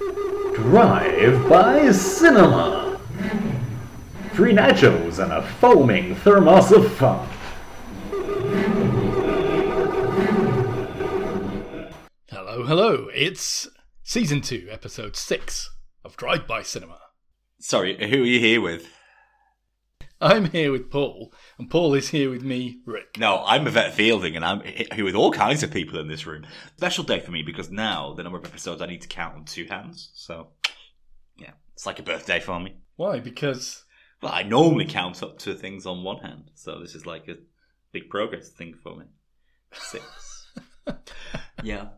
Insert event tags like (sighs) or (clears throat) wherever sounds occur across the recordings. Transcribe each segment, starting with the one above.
Drive by Cinema. Free nachos and a foaming thermos of fun. Hello, hello. It's season two, episode six of Drive By Cinema. Sorry, who are you here with? I'm here with Paul, and Paul is here with me, Rick. No, I'm Yvette Fielding, and I'm here with all kinds of people in this room. Special day for me because now the number of episodes I need to count on two hands. So, yeah, it's like a birthday for me. Why? Because Well, I normally count up to things on one hand, so this is like a big progress thing for me. Six. (laughs) yeah,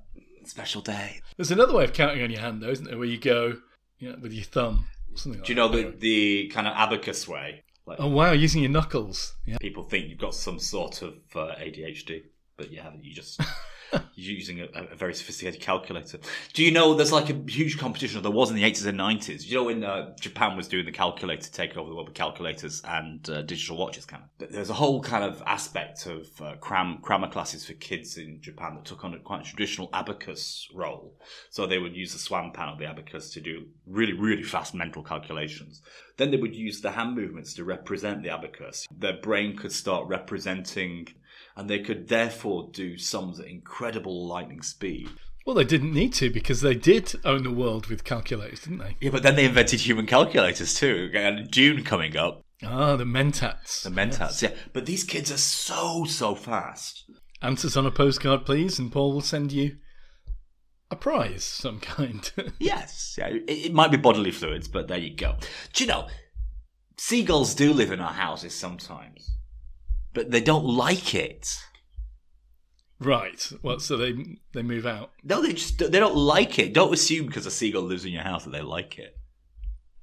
special day. there's another way of counting on your hand, though, isn't there? Where you go, you know, with your thumb, something like Do you know that. the the kind of abacus way? Like Oh wow, using your knuckles. Yeah. people think you've got some sort of uh, ADHD, but you haven't. You just (laughs) you're using a, a very sophisticated calculator. Do you know there's like a huge competition, or there was in the 80s and 90s? You know when uh, Japan was doing the calculator, taking over the world with calculators and uh, digital watches, kind of. There's a whole kind of aspect of uh, cram grammar classes for kids in Japan that took on a quite traditional abacus role. So they would use the suanpan of the abacus to do really, really fast mental calculations. Then they would use the hand movements to represent the abacus. Their brain could start representing, and they could therefore do sums at incredible lightning speed. Well, they didn't need to because they did own the world with calculators, didn't they? Yeah, but then they invented human calculators too. And Dune coming up, Ah, the Mentats. the Mentats. Yeah, but these kids are so so fast. Answers on a postcard, please, and Paul will send you a prize of some kind. (laughs) Yes, yeah, it, it might be bodily fluids, but there you go. Do you know, seagulls do live in our houses sometimes, but they don't like it. right. Well, so they they move out. No, they just they don't like it. Don't assume because a seagull lives in your house that they like it.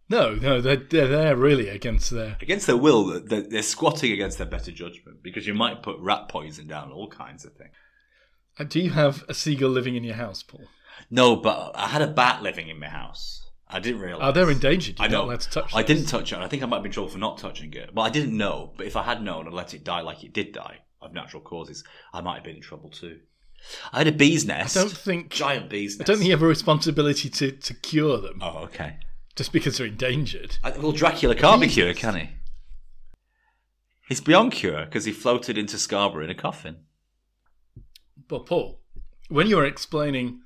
No, no, they're they're there really against their. Against their will, they're, they're squatting against their better judgment because you might put rat poison down, all kinds of things. Uh, Do you have a seagull living in your house, Paul? No, but I had a bat living in my house. I didn't realize. Oh, they're endangered. You're I know. not allowed to touch. I those. didn't touch it. I think I might in trouble for not touching it. Well, I didn't know. But if I had known and let it die like it did die of natural causes, I might have been in trouble too. I had a bee's nest. I don't think. giant bee's I don't think you have a responsibility to, to cure them Oh, okay. just because they're endangered. I, well, Dracula can't be cured, can he? He's beyond cure because he floated into Scarborough in a coffin. But Paul, when you were explaining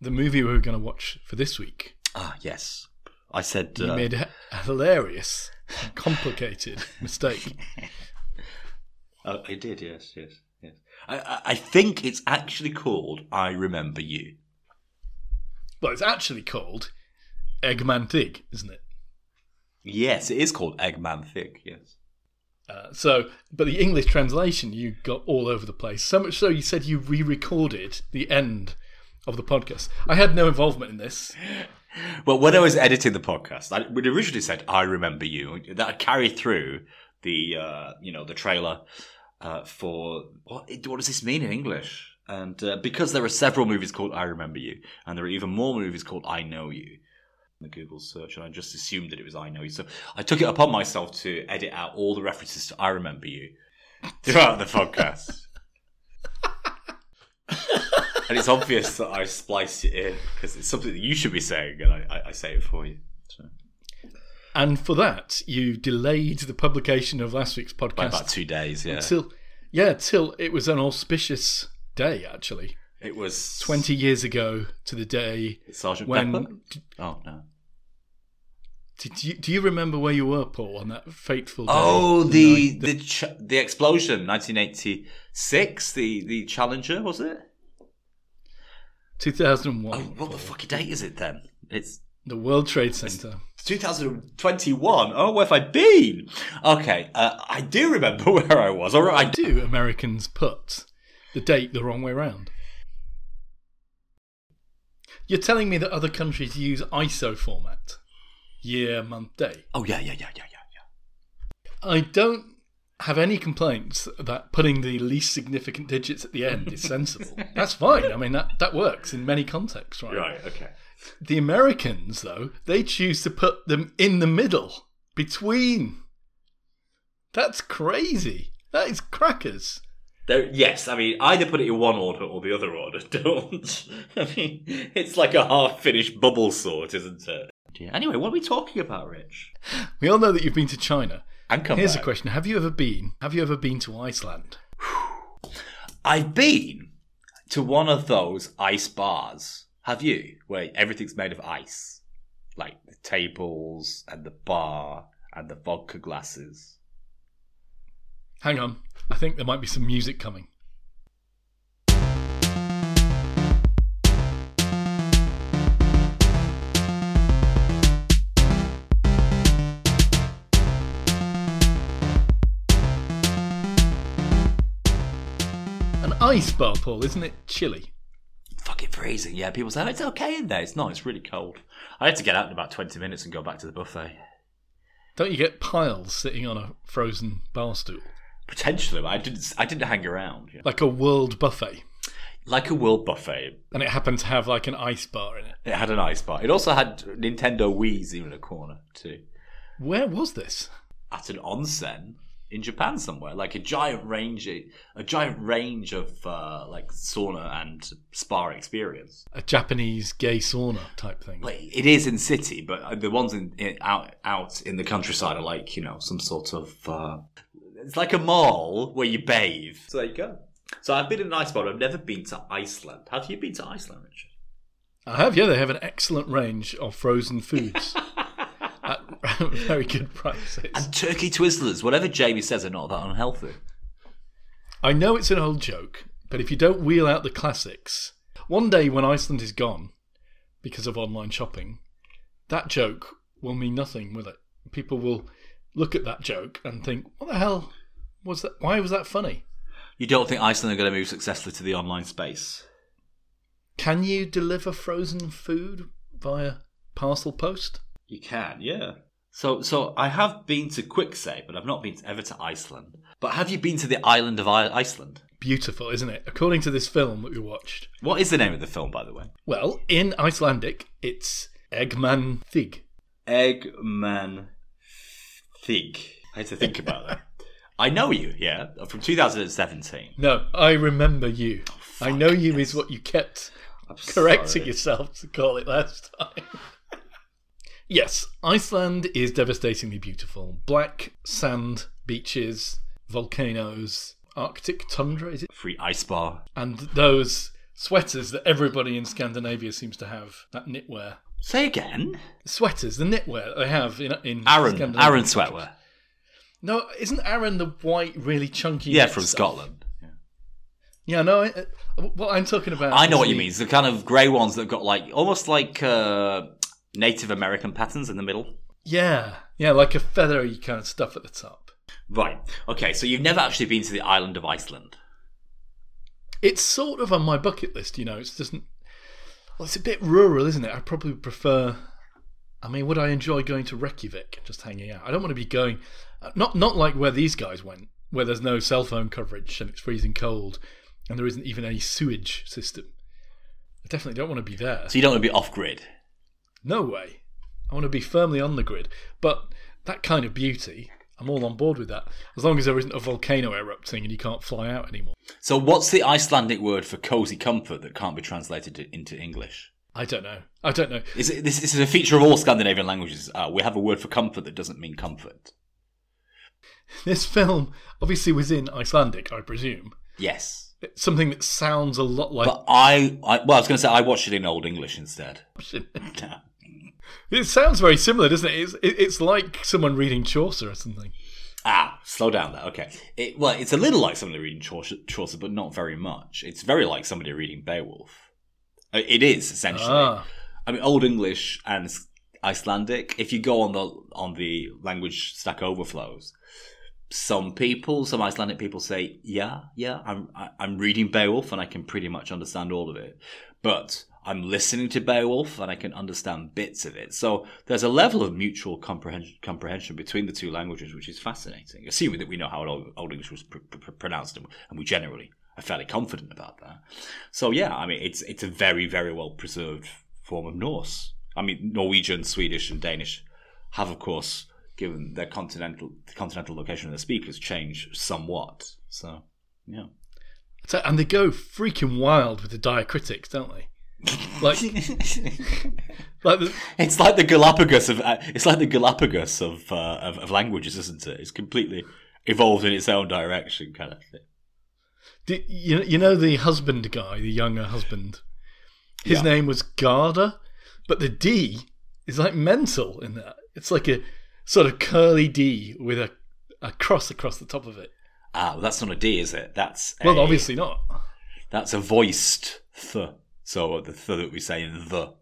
the movie we were going to watch for this week, Ah, yes. I said. you Uh, made a hilarious, (laughs) complicated mistake. (laughs) oh, I did. Yes, yes, yes. I, I, think it's actually called "I Remember You." Well, it's actually called Eggman Thig, isn't it? Yes, it is called Eggman Thick. Yes. Uh, so, but the English translation you got all over the place. So much so you said you re-recorded the end of the podcast. I had no involvement in this. (laughs) Well, when I was editing the podcast, I would originally said "I remember you." That carried through the uh, you know the trailer uh, for what? What does this mean in English? And uh, because there are several movies called "I Remember You," and there are even more movies called "I Know You," the Google search, and I just assumed that it was "I Know You." So I took it upon myself to edit out all the references to "I Remember You" (laughs) throughout the podcast. (laughs) and it's obvious that I spliced it in because it's something that you should be saying, and I, I, I say it for you. So, And for that, you delayed the publication of last week's podcast by about two days, yeah. till yeah, till it was an auspicious day actually. It was 20 years ago to the day Sergeant when Pepper. Oh no! did you do you remember where you were Paul on that fateful day? Oh, the night the ch- the explosion, 1986. The the Challenger was it? 2001. Oh, what the fucking date is it then? It's The World Trade Center. 2021. Oh, where have I been? Okay, uh, I do remember (laughs) where I was. All right, I do. Americans put the date the wrong way round? You're telling me that other countries use ISO format, year, month, day. Oh yeah, yeah, yeah, yeah, yeah, yeah. I don't have any complaints that putting the least significant digits at the end is sensible. That's fine. I mean, that, that works in many contexts, right? Right. Okay. The Americans, though, they choose to put them in the middle, between. That's crazy. That is crackers. There, yes, I mean either put it in one order or the other order. (laughs) Don't. I mean, it's like a half-finished bubble sort, isn't it? Yeah. Anyway, what are we talking about, Rich? We all know that you've been to China. And come Here's back. a question: Have you ever been? Have you ever been to Iceland? (sighs) I've been to one of those ice bars. Have you? Where everything's made of ice, like the tables and the bar and the vodka glasses. Hang on, I think there might be some music coming. Ice bar, Paul, isn't it chilly? Fucking freezing. Yeah, people say oh, it's okay in there. It's not. It's really cold. I had to get out in about twenty minutes and go back to the buffet. Don't you get piles sitting on a frozen bar stool? Potentially, but I didn't. I didn't hang around. know. Like a world buffet. Like a world buffet, And it happened to have like an ice bar in it. it had an ice bar. It also had Nintendo Wii's in a corner too. Where was this? At an onsen in Japan somewhere, like a giant range, a giant range of uh, like sauna and spa experience. A Japanese gay sauna type thing. Like, it is in city, but the ones in, in out out in the countryside are like you know some sort of. Uh, it's like a mall where you bathe. So there you go. So I've been in an ice bar. I've never been to Iceland. Have you been to Iceland, Richard? I have, yeah. They have an excellent range of frozen foods at (laughs) (laughs) very good prices. And turkey twizzlers, whatever Jamie says, are not that unhealthy. I know it's an old joke, but if you don't wheel out the classics, one day when Iceland is gone because of online shopping, that joke will mean nothing, will it? People will look at that joke and think, "What the hell was that? Why was that funny?" You don't think Iceland are going to move successfully to the online space? Can you deliver frozen food via parcel post? You can, yeah. So, so I have been to Quicksay, but I've not been ever to Iceland. But have you been to the island of I- Iceland? Beautiful, isn't it? According to this film that we watched. What is the name of the film, by the way? Well, in Icelandic, it's Eggman Thig. Eggman Thig. I had to think about that. (laughs) I know you, yeah, from 2017. No, I remember you. Oh, I know you yes. is what you kept I'm correcting sorry. yourself to call it last time. (laughs) yes, Iceland is devastatingly beautiful. Black sand beaches, volcanoes, Arctic tundra, is it? Free ice bar. And those sweaters that everybody in Scandinavia seems to have, that knitwear. Say again. Sweaters, the knitwear that they have in in Aran. Aran. Sweatwear. No, isn't Aran the white, really chunky? Yeah, from stuff? Scotland. Yeah. Yeah, no. I, uh, what I'm talking about. I know what you mean. It's the kind of grey ones that got like almost like uh, Native American patterns in the middle. Yeah, yeah, like a feathery kind of stuff at the top. Right. Okay. So you've never actually been to the island of Iceland. It's sort of on my bucket list, you know. It's just, well, it's a bit rural, isn't it? I probably prefer. I mean, would I enjoy going to Reykjavik and just hanging out? I don't want to be going, not not like where these guys went, where there's no cell phone coverage and it's freezing cold, and there isn't even any sewage system. I definitely don't want to be there. So you don't want to be off grid. No way. I want to be firmly on the grid. But that kind of beauty, I'm all on board with that. As long as there isn't a volcano erupting and you can't fly out anymore. So what's the Icelandic word for cozy comfort that can't be translated into English? I don't know. I don't know. Is it, this, this is a feature of all Scandinavian languages. Uh, we have a word for comfort that doesn't mean comfort. This film obviously was in Icelandic, I presume. Yes. Something that sounds a lot like. But I, I well, I was going to say I watched it in Old English instead. (laughs) it sounds very similar, doesn't it? It's, it- it's like someone reading Chaucer or something. ah, slow down there. Okay. It, well, it's a little like somebody reading Chaucer, Chaucer, but not very much. It's very like somebody reading Beowulf. Uh, It is essentially. Ah, I mean, Old English and Icelandic. If you go on the on the language stack overflows, some people, some Icelandic people say, "Yeah, yeah, I'm I- I'm reading Beowulf and I can pretty much understand all of it," but I'm listening to Beowulf and I can understand bits of it. So there's a level of mutual comprehension, comprehension between the two languages, which is fascinating. Assuming that we know how Old, Old English was pr- pr- pronounced, and we generally are fairly confident about that. So yeah, I mean, it's it's a very very well preserved form of Norse. I mean, Norwegian, Swedish, and Danish have, of course, given their continental the continental location of their speakers, change somewhat. So yeah, So, and they go freaking wild with the diacritics, don't they? Like, (laughs) like the, It's like the Galapagos of uh, it's like the Galapagos of, uh, of of languages, isn't it? It's completely evolved in its own direction, kind of thing. do, you you know the husband guy, the younger husband. His Yeah. name was Garda, but the D is like mental in that. It's like a sort of curly D with a a cross across the top of it. Ah, well, that's not a D, is it? That's Well, obviously not. that's a voiced th. So the th that we say in the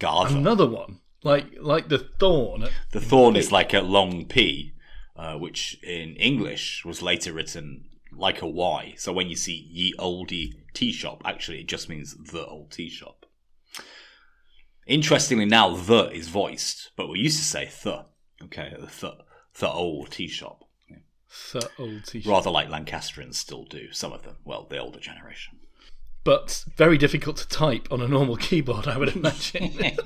Garva. Another one, like like the thorn. The thorn is like a long P, uh, which in English was later written like a Y. So when you see ye oldie tea shop, actually it just means the old tea shop. Interestingly, now the is voiced, but we used to say the. Okay, the th, the old tea shop. The old t-shirt. Rather like Lancastrians still do. Some of them, well, the older generation. But very difficult to type on a normal keyboard, I would imagine. (laughs)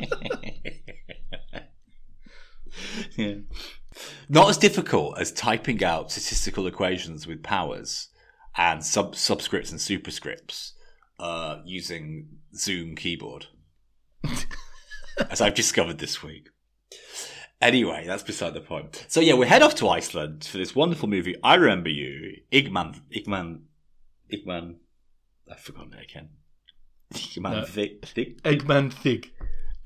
yeah. Not as difficult as typing out statistical equations with powers and sub subscripts and superscripts uh, using Zoom keyboard, (laughs) as I've discovered this week. Anyway, that's beside the point. So yeah, we head off to Iceland for this wonderful movie. I remember you, Igman, Igman, Igman. I've forgotten it again. Igman No. Thig, Thig? Eggman Thig.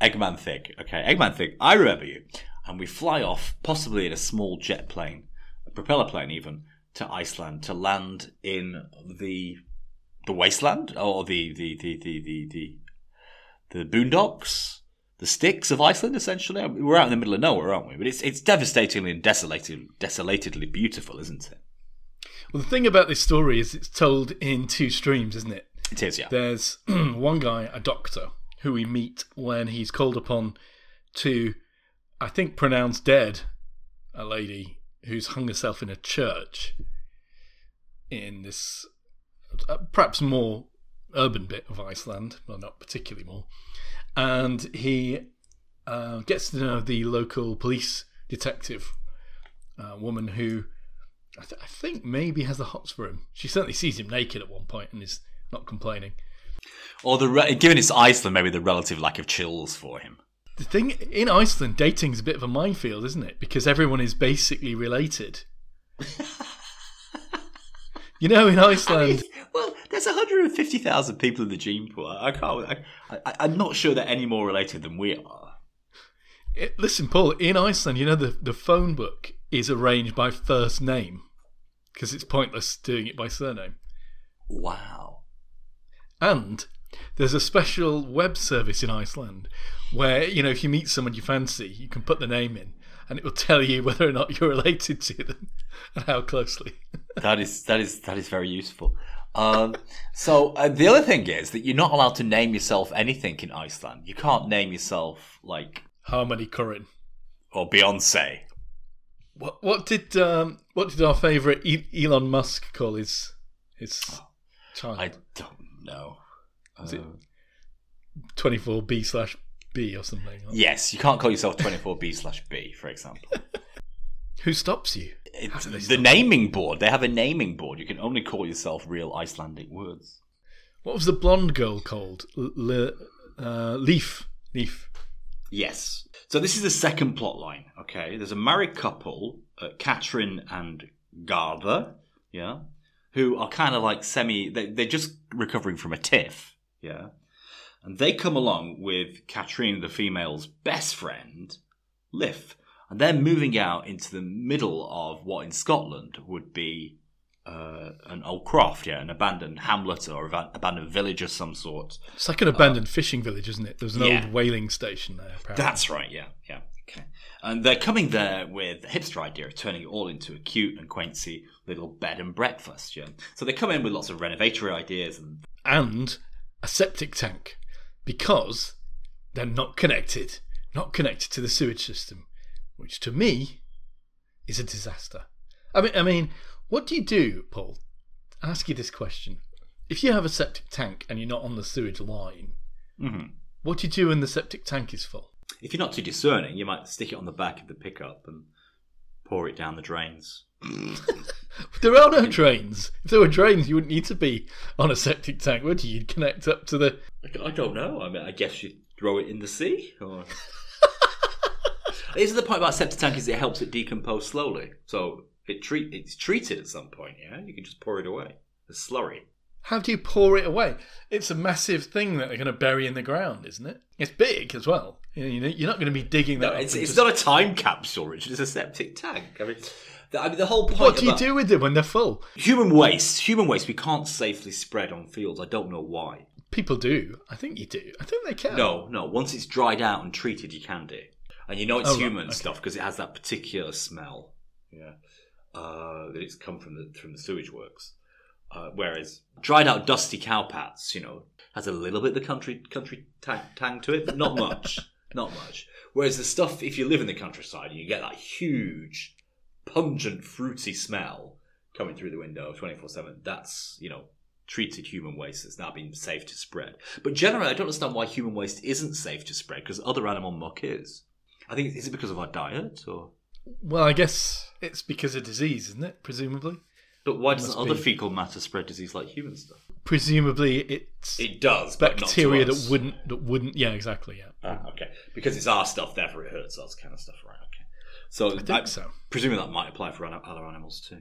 Eggman Thig. Okay, Eggman Thig. I remember you. And we fly off, possibly in a small jet plane, a propeller plane even, to Iceland to land in the the wasteland or the the the the the the, the boondocks, the sticks of Iceland. Essentially, we're out in the middle of nowhere, aren't we? But it's it's devastatingly and desolated, desolatedly beautiful, isn't it? Well, the thing about this story is it's told in two streams, isn't it? It is, yeah. There's (clears throat) one guy, a doctor, who we meet when he's called upon to, I think, pronounce dead a lady who's hung herself in a church in this uh, perhaps more urban bit of Iceland, well, not particularly more. And he uh, gets to know the local police detective uh, woman who I, th- I think maybe has the hots for him. She certainly sees him naked at one point and is not complaining. Or the re- given it's Iceland, maybe the relative lack of chills for him. The thing in Iceland, dating's a bit of a minefield, isn't it? Because everyone is basically related. (laughs) you know, in Iceland, well, there's 150,000 people in the gene pool. I can't. I, I, I'm not sure they're any more related than we are. it, listen, Paul, in Iceland, you know, the, the phone book is arranged by first name because it's pointless doing it by surname. Wow. And there's a special web service in Iceland where, you know, if you meet someone you fancy, you can put the name in and it will tell you whether or not you're related to them (laughs) and how closely. That is that is that is very useful. Um, so uh, the other thing is that you're not allowed to name yourself anything in Iceland. You can't name yourself like Harmony Korine. or Beyonce. What what did um, what did our favourite e- Elon Musk call his his child? I don't know. it- Uh, Twenty four B slash B or something. yes, you can't call yourself 24B slash B, for example. (laughs) Who stops you? It's the naming board. They have a naming board. You can only call yourself real Icelandic words. What was the blonde girl called? Le- uh, Leaf. Leaf. Yes. So this is the second plot line. Okay, there's a married couple, uh, Katrin and Garda, yeah, who are kind of like semi. They, they're just recovering from a tiff, yeah, and they come along with Katrin, the female's best friend, Liv, and they're moving out into the middle of what in Scotland would be. Uh, an old croft, yeah, an abandoned hamlet or an abandoned village of some sort. It's like an abandoned fishing village, isn't it? There's an yeah. old whaling station there. Apparently. That's right, yeah, yeah. Okay. And they're coming there with a hipster idea of turning it all into a cute and quainty little bed and breakfast, yeah. So they come in with lots of renovatory ideas and and a septic tank because they're not connected, not connected to the sewage system, which to me is a disaster. I mean, I mean, what do you do, Paul? I ask you this question: If you have a septic tank and you're not on the sewage line, Mhm. what do you do when the septic tank is full? if you're not too discerning, you might stick it on the back of the pickup and pour it down the drains. (laughs) There are no drains. If there were drains, you wouldn't need to be on a septic tank, would you? You'd connect up to the. I don't know. I mean, I guess you throw it in the sea. Or... (laughs) Isn't the point about septic tank is it helps it decompose slowly? So it treat it's treated at some point. Yeah, you can just pour it away. The slurry. How do you pour it away? It's a massive thing that they're going to bury in the ground, isn't it? It's big as well. You know, you're not going to be digging that. No, it's, it's just- not a time capsule, Richard. It's a septic tank. I mean, I mean, the whole point. What do you do with them when they're full? Human waste, human waste, we can't safely spread on fields. I don't know why. People do. I think you do. I think they can. No, no. Once it's dried out and treated, you can do. And you know it's Oh, human okay. stuff because it has that particular smell. Yeah, uh, that it's come from the from the sewage works. Uh, whereas dried out dusty cow pats, you know, has a little bit of the country country tang, tang to it, but not much, (laughs) not much. Whereas the stuff, if you live in the countryside, you get that huge, pungent, fruity smell coming through the window twenty four seven. That's you know treated human waste that's now been safe to spread. But generally, I don't understand why human waste isn't safe to spread because other animal muck is. I think is it because of our diet or. Well, I guess it's because of disease, isn't it? Presumably. But why doesn't other be. fecal matter spread disease like human stuff? Presumably, it's It does, but not to bacteria that wouldn't. That wouldn't. Yeah, exactly. Yeah. Ah, okay, because it's our stuff, therefore it hurts us, kind of stuff, right? So I think so. Presuming that might apply for other animals too.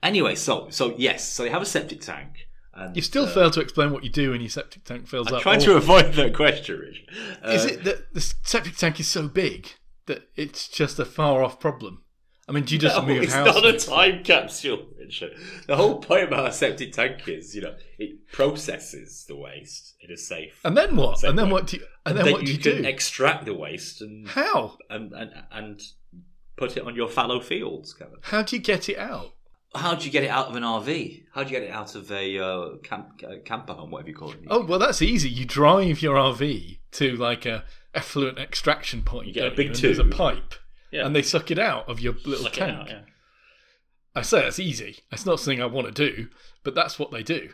Anyway, so so yes, so you have a septic tank. And, You still uh, fail to explain what you do when your septic tank fills I'm up. trying Or- to (laughs) avoid that question, Rich. Is Uh, it that the septic tank is so big that it's just a far off problem? I mean, do you just No, move it's house? not a time capsule, Richard. The whole point about a septic tank is, you know, it processes the waste in a safe. and then what? And then way. what do you? And then, then what do you you do? extract the waste and How? and, and and put it on your fallow fields, Kevin. How do you get it out? How do you get it out of an RV? How do you get it out of a uh, camp, uh, camper home, whatever you call it? Oh well, that's easy. You drive your RV to like a effluent extraction point. You get a don't big and There's a pipe, Yeah. and they suck it out of your little Suck it tank. out, yeah. I say that's easy. It's not something I want to do, but that's what they do.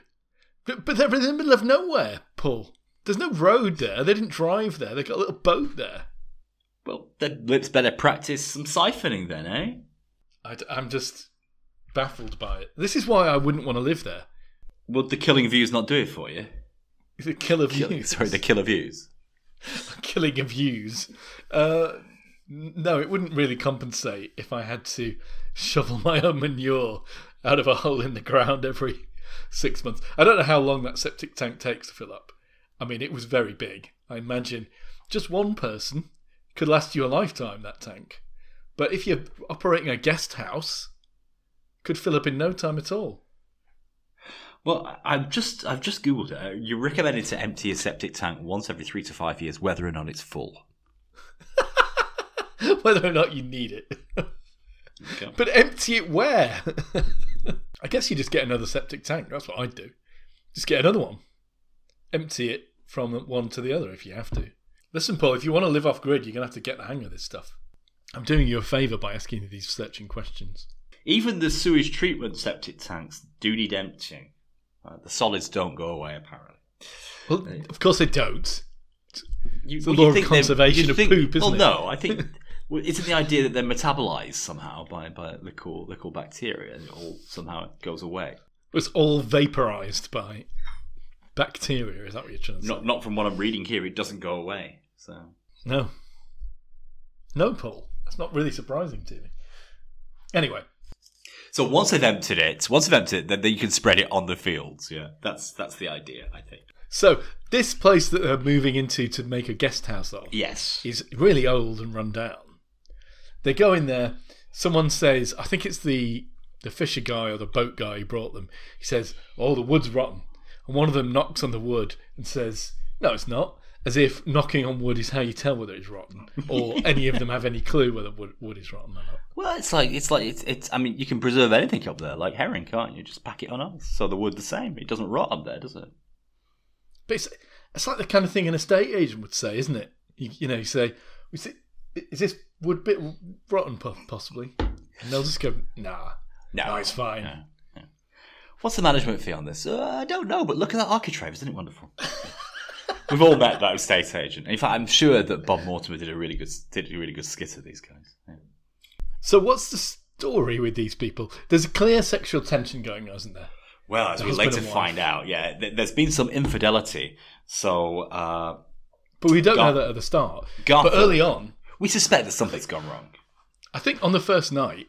But, but they're in the middle of nowhere, Paul. There's no road there. They didn't drive there. They got a little boat there. Well, then let's better practice some siphoning then, eh? I, am just baffled by it. This is why I wouldn't want to live there. Would the killing views not do it for you? The kill of Kill- views. Sorry, the killer views. (laughs) killing of views. Uh, no, it wouldn't really compensate if I had to shovel my own manure out of a hole in the ground every six months. I don't know how long that septic tank takes to fill up. I mean, it was very big. I imagine just one person could last you a lifetime, that tank. But if you're operating a guest house, could fill up in no time at all. Well, I've just I've just googled it. You're recommended to empty a septic tank once every three to five years, whether or not it's full. (laughs) Whether or not you need it. Okay. (laughs) But empty it where? (laughs) I guess you just get another septic tank. That's what I'd do. Just get another one. Empty it from one to the other if you have to. Listen, Paul, if you want to live off grid, you're going to have to get the hang of this stuff. I'm doing you a favour by asking you these searching questions. Even the sewage treatment septic tanks do need emptying. Uh, the solids don't go away, apparently. Well, of course they don't. You, It's the law of conservation of poop, isn't well, it? no, I think (laughs) well, isn't the idea that they're metabolized somehow by by liquid liquid bacteria and it all somehow it goes away. It's all vaporised by bacteria. Is that what you're trying to say? Not not from what I'm reading here, it doesn't go away. So No. No, Paul. That's not really surprising to me. Anyway, so once they've emptied it, once they've emptied it, then, you can spread it on the fields. Yeah, that's that's the idea, I think. so this place that they're moving into to make a guest house of Yes. is really old and run down. They go in there. Someone says, I think it's the the fisher guy or the boat guy who brought them. He says, "Oh, the wood's rotten," and one of them knocks on the wood and says, "No, it's not." As if knocking on wood is how you tell whether it's rotten, or (laughs) any of them have any clue whether wood, wood is rotten or not. Well, it's like it's like it's, it's. I mean, you can preserve anything up there, like herring, can't you? Just pack it on ice, so the wood the same. It doesn't rot up there, does it? But it's, it's like the kind of thing an estate agent would say, isn't it? You, you know, you say, is, it, is this wood bit rotten, possibly? And they'll just go, nah, no, it's fine. What's the management fee on this? Uh, I don't know, but look at that architrave, isn't it wonderful? (laughs) We've all met that estate agent. In fact, I'm sure that Bob Mortimer did a really good did a really good skit of these guys. Yeah. So what's the story with these people. There's a clear sexual tension going on, isn't there? Well, as The we later find out, yeah, th- there's been some infidelity. So uh, But we don't Gar- know that at the start. But early on, we suspect that something's gone wrong. I think on the first night,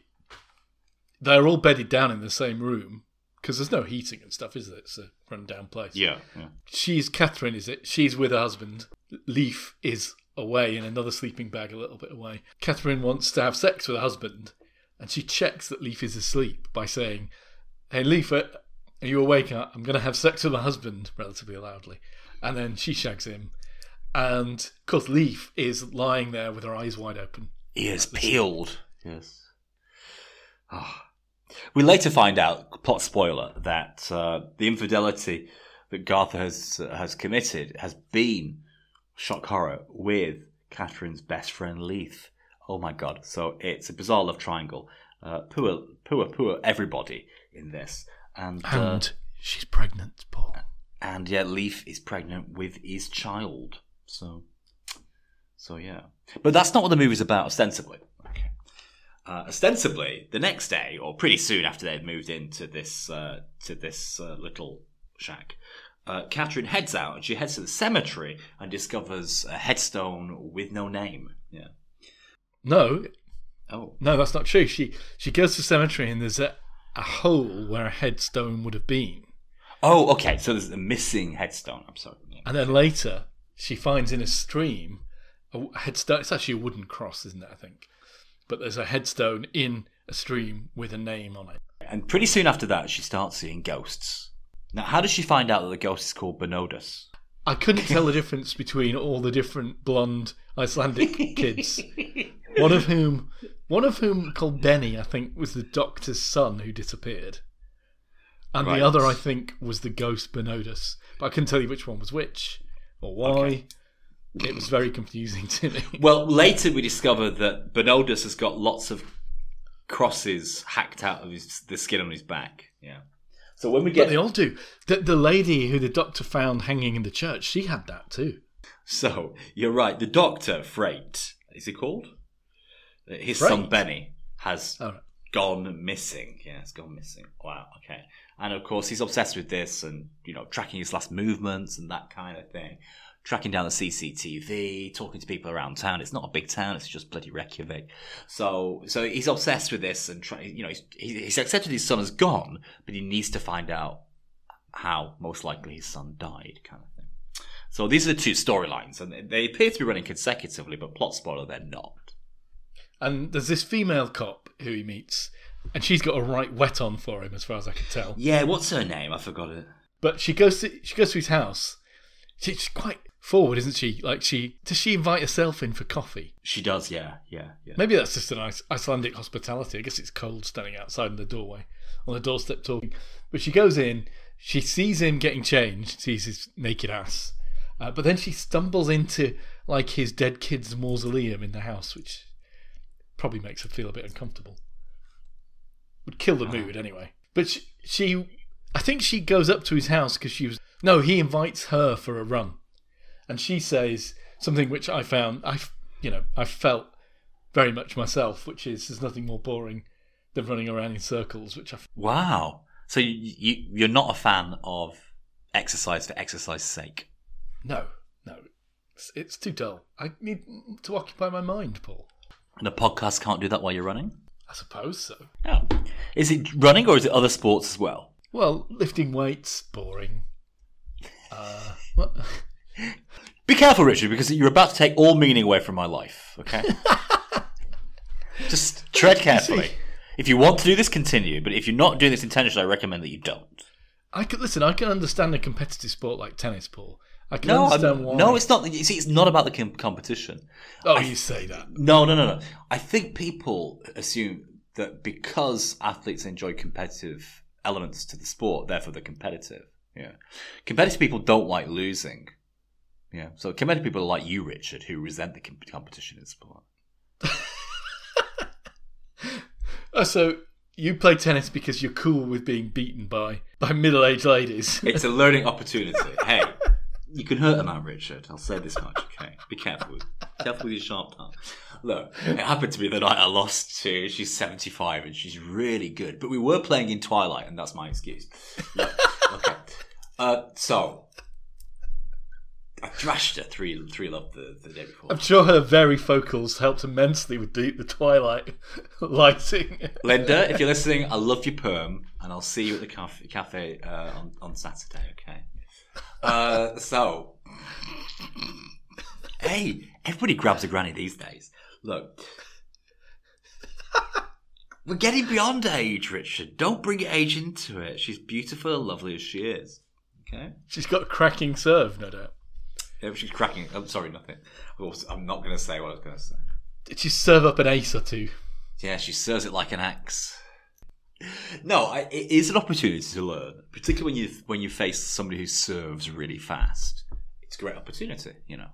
they're all bedded down in the same room because there's no heating and stuff, is there? It's a run-down place. Yeah, yeah. She's Catherine, is it? She's with her husband. Leaf is away in another sleeping bag a little bit away. Catherine wants to have sex with her husband, and she checks that Leaf is asleep by saying, "Hey, Leaf, uh, are you awake? I'm going to have sex with my husband," relatively loudly, and then she shags him. And of course, Leaf is lying there with her eyes wide open. Ears peeled. Yes. Ah. We later find out, plot spoiler, that uh, the infidelity that Gartha has has committed has been shock horror with Catherine's best friend Leith. Oh my god! So it's a bizarre love triangle. Uh, poor, poor, poor everybody in this, and uh, she's pregnant, Paul. and yet Leaf is pregnant with his child. So, so yeah. But that's not what the movie's about, ostensibly. Uh, ostensibly, the next day, or pretty soon after they'd moved into this uh, to this uh, little shack, uh, Catherine heads out and she heads to the cemetery and discovers a headstone with no name. Yeah. No, Oh. no, that's not true. She she goes to the cemetery and there's a, a hole where a headstone would have been. Oh, okay. So there's a missing headstone. I'm sorry. Yeah. And then later, she finds in a stream a headstone. It's actually a wooden cross, isn't it? I think. But there's a headstone in a stream with a name on it. And pretty soon after that, she starts seeing ghosts. Now, how does she find out that the ghost is called Benodus? I couldn't tell the difference between all the different blonde Icelandic (laughs) kids. One of whom, one of whom called Benny, I think, was the doctor's son who disappeared, and Right. the other, I think, was the ghost Benodus. But I couldn't tell you which one was which or why. Okay. It was very confusing to me. (laughs) Well, later we discover that Benodus has got lots of crosses hacked out of his, the skin on his back. Yeah. So when we But get they all do. The, the lady who the doctor found hanging in the church, she had that too. so you're right. The doctor, Freight, is he called? His son Benny has Oh, gone missing. Yeah, it's gone missing. Wow. Okay. And of course, he's obsessed with this, and you know, tracking his last movements and that kind of thing. Tracking down the CCTV, talking to people around town. It's not a big town; it's just bloody Reykjavik. So, so he's obsessed with this, and try, you know, he's, he's accepted his son has gone, but he needs to find out how most likely his son died, kind of thing. So these are the two storylines, and they appear to be running consecutively, but plot spoiler, they're not. And there's this female cop who he meets, and she's got a right wet on for him, as far as I can tell. Yeah, what's her name? I forgot it. But she goes to she goes to his house. She's quite forward, isn't she? Like she does she invite herself in for coffee? She does, yeah, yeah, yeah. Maybe that's just an Icelandic hospitality. I guess it's cold standing outside in the doorway, on the doorstep talking. But she goes in, she sees him getting changed, sees his naked ass, uh, but then she stumbles into like his dead kid's mausoleum in the house, which probably makes her feel a bit uncomfortable. Would kill the mood anyway. But she, she I think she goes up to his house because she was no, he invites her for a run, and she says something which I found I you know I felt very much myself, which is there's nothing more boring than running around in circles, which I f- Wow. So you, you you're not a fan of exercise for exercise's sake. no no it's, it's too dull. I need to occupy my mind, Paul. And a podcast can't do that while you're running? I suppose so. Oh. Is it running or is it other sports as well? Well, lifting weights boring. Uh, what? (laughs) Be careful, Richard, because you're about to take all meaning away from my life, okay? (laughs) Just tread carefully. If you want to do this, continue. But if you're not doing this intentionally, I recommend that you don't. I could listen. I can understand a competitive sport like tennis, Paul. I can No, understand I'm- why. no, it's not. You see, it's not about the com- competition. Oh, you say that. No, no, no, no. I think people assume that because athletes enjoy competitive elements to the sport, therefore they're competitive. Yeah. Competitive people don't like losing. Yeah. So competitive people like you, Richard, who resent the competition in sport. (laughs) Oh, so you play tennis because you're cool with being beaten by by middle-aged ladies. (laughs) It's a learning opportunity. hey, you can hurt a man, Richard. I'll say this much, okay? Be careful. Careful with your sharp tongue. Look, it happened to be the night I lost to. She's 75 and she's really good. But we were playing in Twilight, and that's my excuse. Look, okay. Uh, so, I thrashed her 3 3 love the, the day before. I'm sure her very vocals helped immensely with the, the twilight (laughs) lighting. Linda, if you're listening, I love your perm, and I'll see you at the cafe, cafe uh, on, on Saturday, okay? Uh, so, hey, everybody grabs a granny these days. Look, we're getting beyond age, Richard. Don't bring age into it. She's beautiful and lovely as she is. Okay? She's got a cracking serve, no doubt. Yeah, she's cracking. I'm sorry, nothing. I'm not going to say what I was going to say. Did she serve up an ace or two? Yeah, she serves it like an axe. No, I, it is an opportunity to learn, particularly when you when you face somebody who serves really fast. It's a great opportunity, you know.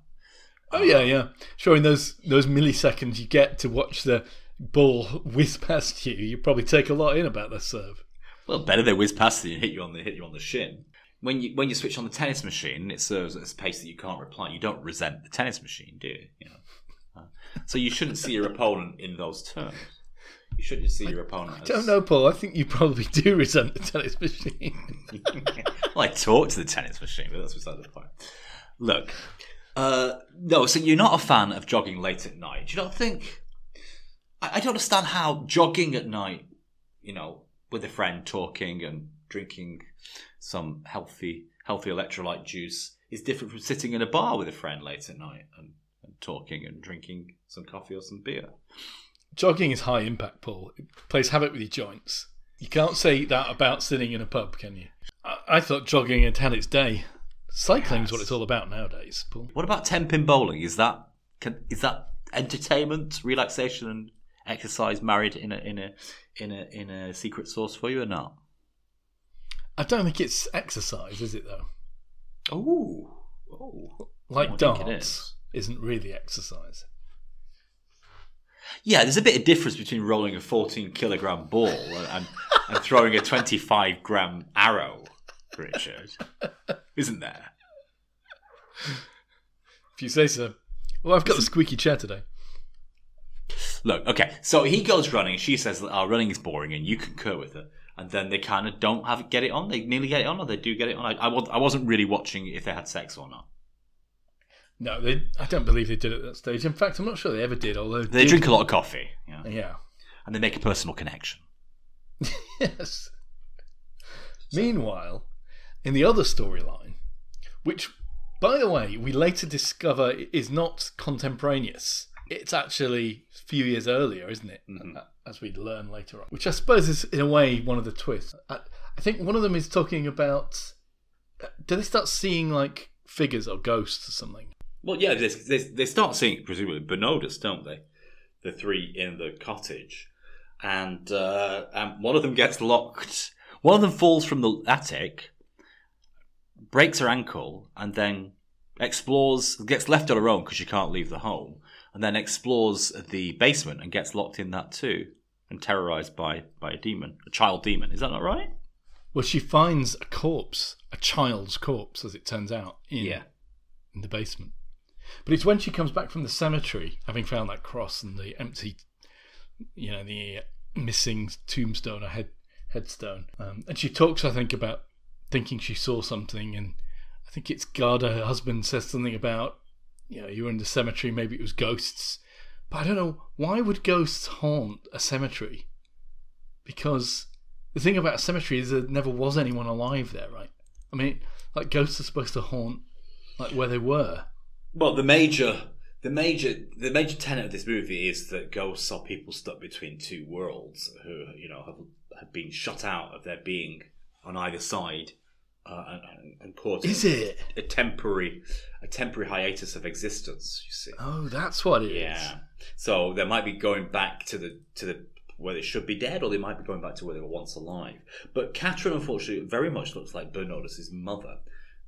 Oh yeah, yeah. Sure, in those those milliseconds you get to watch the ball whiz past you, you probably take a lot in about the serve. Well, better they whiz past you and hit you on the hit you on the shin. When you when you switch on the tennis machine, it serves at a pace that you can't reply. You don't resent the tennis machine, do you? you know? Uh, so you shouldn't see your opponent in those terms. You shouldn't see your opponent. I don't know, Paul. I think you probably do resent the tennis machine. (laughs) well, I talk to the tennis machine, but that's beside the point. Look, uh, no, so you're not a fan of jogging late at night. Do you not think? I, I don't understand how jogging at night, you know, with a friend talking and drinking some healthy, healthy electrolyte juice is different from sitting in a bar with a friend late at night and, and talking and drinking some coffee or some beer. Jogging is high impact, Paul. It plays havoc with your joints. You can't say that about sitting in a pub, can you? I, I thought jogging had had its day. Cycling's what it's all about nowadays, Paul. What about ten pin bowling? Is that can, is that entertainment, relaxation, and exercise married in a in a in a in a secret sauce for you or not? I don't think it's exercise, is it though? Oh, oh, Like I think it isn't really exercise. Yeah, there's a bit of difference between rolling a 14 kilogram ball and, and throwing a 25 gram arrow, Richard. Isn't there? If you say so. Well, I've got the squeaky chair today. Look, okay, so he goes running. She says that our running is boring, and you concur with her. And then they kind of don't have get it on. They nearly get it on, or they do get it on. I, I, I wasn't really watching if they had sex or not. No, they, I don't believe they did at that stage. In fact, I'm not sure they ever did. Although They drink a lot of coffee, know, Yeah. and they make a personal connection. (laughs) yes. Meanwhile, in the other storyline, which, by the way, we later discover is not contemporaneous, it's actually a few years earlier, isn't it? Mm-hmm. As we'd learn later on. Which I suppose is, in a way, one of the twists. I, I think one of them is talking about. Do they start seeing, like, figures or ghosts or something? Well, yeah, they, they, they start seeing presumably Benodus, don't they? The three in the cottage, and uh, and one of them gets locked. One of them falls from the attic, breaks her ankle, and then explores. Gets left on her own because she can't leave the home, and then explores the basement and gets locked in that too, and terrorized by by a demon, a child demon. Is that not right? Well, she finds a corpse, a child's corpse, as it turns out, in, Yeah. in the basement. But it's when she comes back from the cemetery, having found that cross and the empty, you know, the missing tombstone or head headstone, um, and she talks, I think, about thinking she saw something, and I think it's Garda, her husband, says something about, you know, you were in the cemetery, maybe it was ghosts, but I don't know why would ghosts haunt a cemetery, because the thing about a cemetery is there never was anyone alive there, right? I mean, like ghosts are supposed to haunt like where they were. Well, the major, the major, the major tenet of this movie is that ghosts are people stuck between two worlds who, you know, have, have been shut out of their being on either side, uh, and, and, Is it? a temporary, a temporary hiatus of existence. You see, Oh, that's what it is. yeah. So they might be going back to the to the where they should be dead, or they might be going back to where they were once alive. But Catherine, unfortunately, very much looks like Bernardus' mother,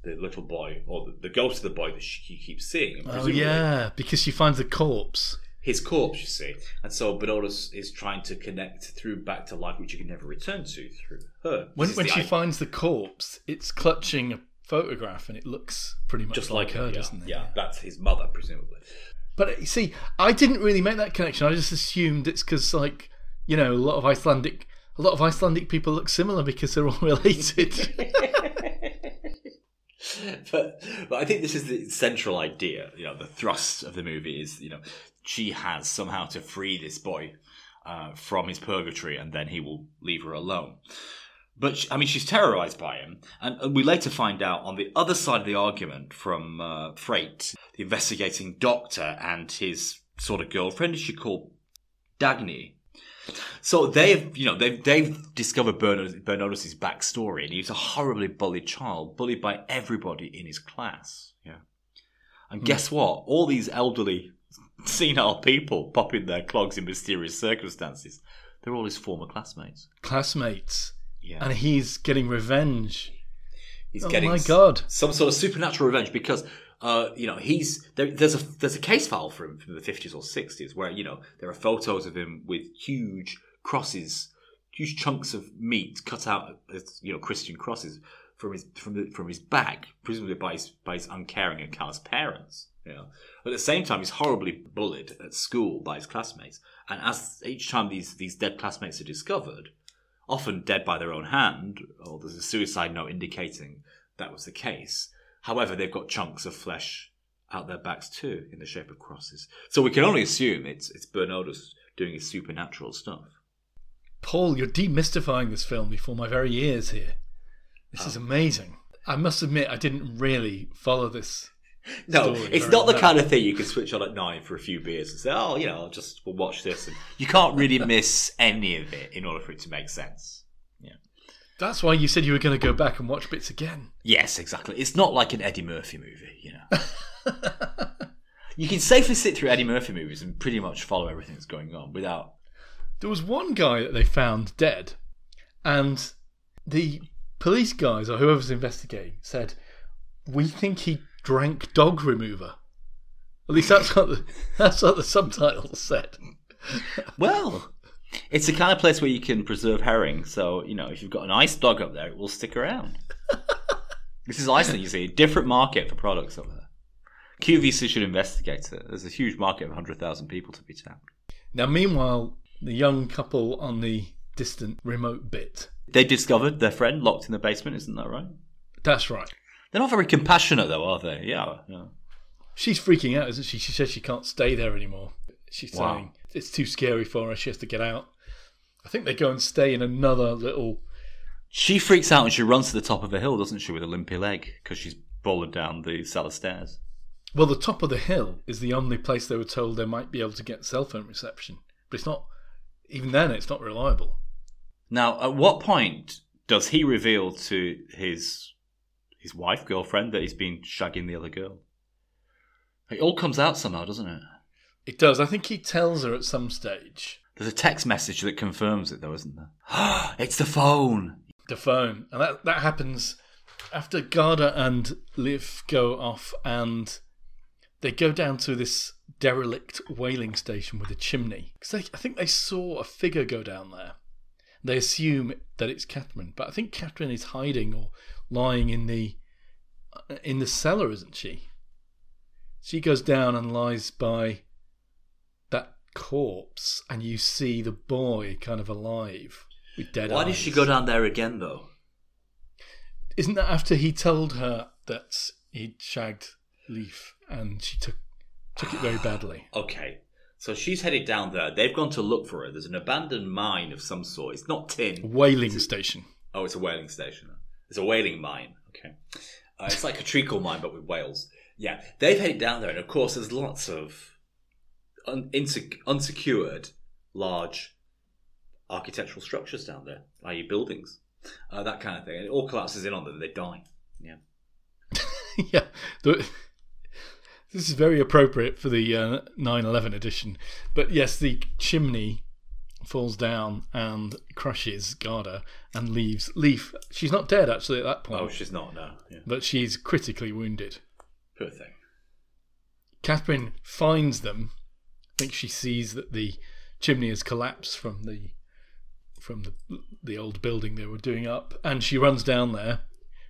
the little boy, or the, the ghost of the boy that she keeps seeing. Oh yeah, because she finds the corpse. His corpse, you see. And so Benodus is trying to connect through back to life, which you can never return to through her. When This is when the she i- finds the corpse, it's clutching a photograph, and it looks pretty much just like, like her, yeah, doesn't it? Yeah, that's his mother, presumably. But you see, I didn't really make that connection. I just assumed it's because, like, you know, a lot of Icelandic, a lot of Icelandic people look similar because they're all (laughs) related. (laughs) but but I think this is the central idea. You know, the thrust of the movie is you know she has somehow to free this boy uh, from his purgatory, and then he will leave her alone. But she, I mean, she's terrorized by him, and, and we later find out on the other side of the argument from uh, Freight, the investigating doctor, and his sort of girlfriend, she called Dagny? So they've, you know, they've they've discovered Bernard, Bernardus' backstory, and he's a horribly bullied child, bullied by everybody in his class. Yeah, and guess what? All these elderly, senile people pop in their clogs in mysterious circumstances. They're all his former classmates. Classmates. Yeah, And he's getting revenge. he's oh getting my God. some sort of supernatural revenge because. Uh, you know, he's there, there's a there's a case file for him from the fifties or sixties where you know there are photos of him with huge crosses, huge chunks of meat cut out as you know Christian crosses from his from the, from his back, presumably by his by his uncaring and callous parents. Know, but at the same time, he's horribly bullied at school by his classmates, and as each time these these dead classmates are discovered, often dead by their own hand, or there's a suicide note indicating that was the case. However, they've got chunks of flesh out their backs too, in the shape of crosses. So we can only assume it's it's Bernódus doing his supernatural stuff. Paul, you're demystifying this film before my very ears here. This is oh. amazing. I must admit, I didn't really follow this. (laughs) No, story it's not the well. kind of thing you can switch on at nine for a few beers and say, "Oh, you know, I'll just we'll watch this." And you can't really (laughs) miss any of it in order for it to make sense. Yeah, that's why you said you were going to go back and watch bits again. Yes, exactly. It's not like an Eddie Murphy movie, you know. you can safely sit through Eddie Murphy movies and pretty much follow everything that's going on without. There was one guy that they found dead, and the police guys or whoever's investigating said, "We think he drank dog remover." At least that's what the (laughs) that's what the subtitles said. Well, it's the kind of place where you can preserve herring. So you know, if you've got an ice dog up there, it will stick around. (laughs) this is Iceland, you see, a different market for products up there. QVC should investigate it. There's a huge market of 100,000 people to be tapped. Now, meanwhile, the young couple on the distant remote bit. They discovered their friend locked in the basement, isn't that right? That's right. They're not very compassionate, though, are they? Yeah. yeah. She's freaking out, isn't she? She says she can't stay there anymore. She's Wow. saying it's too scary for her. She has to get out. I think they go and stay in another little. She freaks out and she runs to the top of a hill, doesn't she, with a limpy leg because she's bouldered down the cellar stairs. Well, the top of the hill is the only place they were told they might be able to get cell phone reception, but it's not. Even then, it's not reliable. Now, at what point does he reveal to his his wife, girlfriend, that he's been shagging the other girl? It all comes out somehow, doesn't it? It does. I think he tells her at some stage There's a text message that confirms it, though, isn't there? (gasps) it's the phone. the phone, and that that happens after Garda and Liv go off, and they go down to this derelict whaling station with a chimney. Because I think they saw a figure go down there. They assume that it's Catherine, but I think Catherine is hiding or lying in the uh, in the cellar, isn't she? She goes down and lies by that corpse, and you see the boy kind of alive with dead Why eyes. did she go down there again, though? Isn't that after he told her that he'd shagged Leaf and she took took it very badly? (sighs) Okay. So she's headed down there. They've gone to look for her. There's an abandoned mine of some sort. It's not tin. Whaling station. Oh, it's a whaling station. It's a whaling mine. Okay. Uh, it's like a treacle mine, but with whales. Yeah. They've headed down there, and of course, there's lots of un- unsecured, large architectural structures down there, i.e., buildings, uh, that kind of thing. And it all collapses in on them, they die. Yeah. (laughs) yeah. The- this is very appropriate for the uh, 9/11 edition. But yes, the chimney falls down and crushes Garda and leaves Leaf. She's not dead actually at that point, Oh, she's not, no. Yeah. but she's critically wounded. Poor thing. Catherine finds them. I think she sees that the chimney has collapsed from the from the the old building they were doing up, and she runs down there.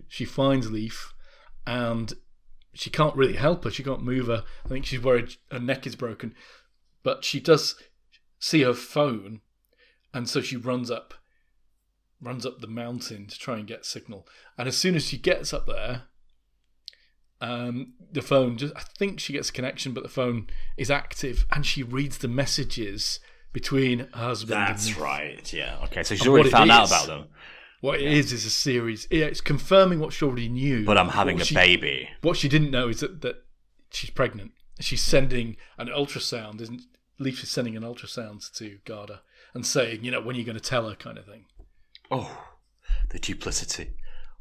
She finds Leaf, and she can't really help her. She can't move her. I think she's worried her neck is broken, but she does see her phone, and so she runs up, runs up the mountain to try and get signal. And as soon as she gets up there, um, the phone just I think she gets a connection, but the phone is active, and she reads the messages between her husband. That's right. Yeah. Okay. So she's And already found out about them. What it is is a series. Yeah, it's confirming what she already knew. But I'm having a she- baby. What she didn't know is that, that she's pregnant. She's sending an ultrasound. Isn't Leaf is sending an ultrasound to Garda and saying, you know, when are you going to tell her, kind of thing. Oh, the duplicity.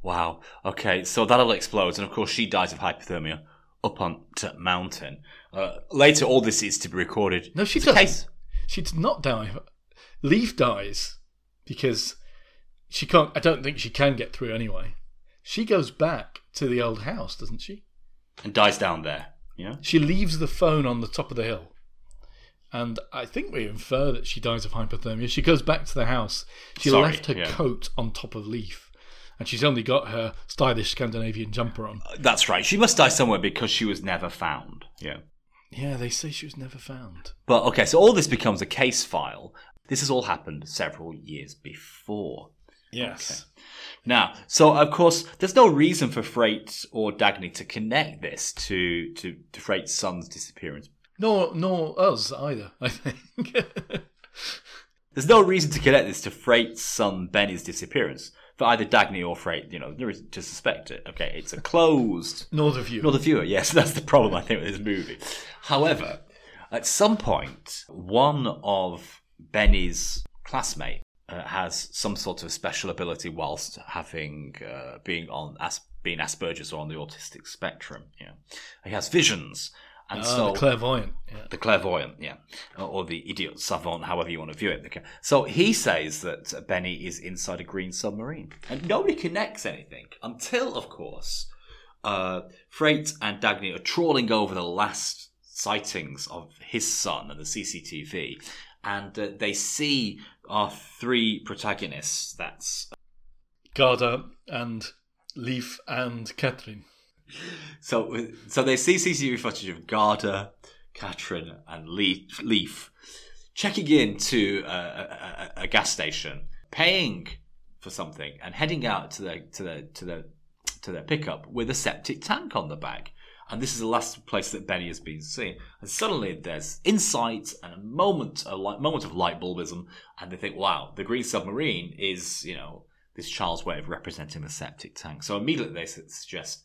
Wow. Okay, so that all explodes, and of course she dies of hypothermia up on the mountain. Uh, later, all this is to be recorded. No, she It's doesn't. case. She did not die. Leaf dies because she can't. I don't think she can get through anyway. She goes back to the old house, doesn't she? and dies down there. Yeah. She leaves the phone on the top of the hill. And I think we infer that she dies of hypothermia. She goes back to the house. She Sorry, left her yeah. coat on top of Leaf. And she's only got her stylish Scandinavian jumper on. Uh, that's right. She must die somewhere because she was never found. Yeah. Yeah, they say she was never found. But okay, so all this becomes a case file. This has all happened several years before. Yes. Now, so of course, there's no reason for Freight or Dagny to connect this to to, to Freight's son's disappearance. Nor, nor us either, (laughs) I think. There's no reason to connect this to Freight's son Benny's disappearance for either Dagny or Freight. You know, there is to suspect it. Okay, it's a closed (laughs) nor the view. Nor the viewer, yes, (laughs) that's the problem I think with this movie. However, at some point, one of Benny's classmates uh, has some sort of special ability whilst having uh, being on as being Asperger's or on the autistic spectrum. Yeah, he has visions, and Ah, so the clairvoyant. Yeah. the clairvoyant, yeah, or, the idiot savant, however you want to view it. So he says that Benny is inside a green submarine, and nobody connects anything until, of course, uh, Freight and Dagny are trawling over the last sightings of his son and the CCTV, and uh, they see our three protagonists. That's Garda and Leaf and Catherine. So, so they see CCTV footage of Garda, Katrin, and Leaf, Leaf checking into a, a, a, gas station, paying for something, and heading out to their to their to their to their pickup with a septic tank on the back. And this is the last place that Benny has been seen. And suddenly there's insight and a moment, a light, moment of light bulbism, and they think, "Wow, the green submarine is, you know, this child's way of representing the septic tank." So immediately they su- suggest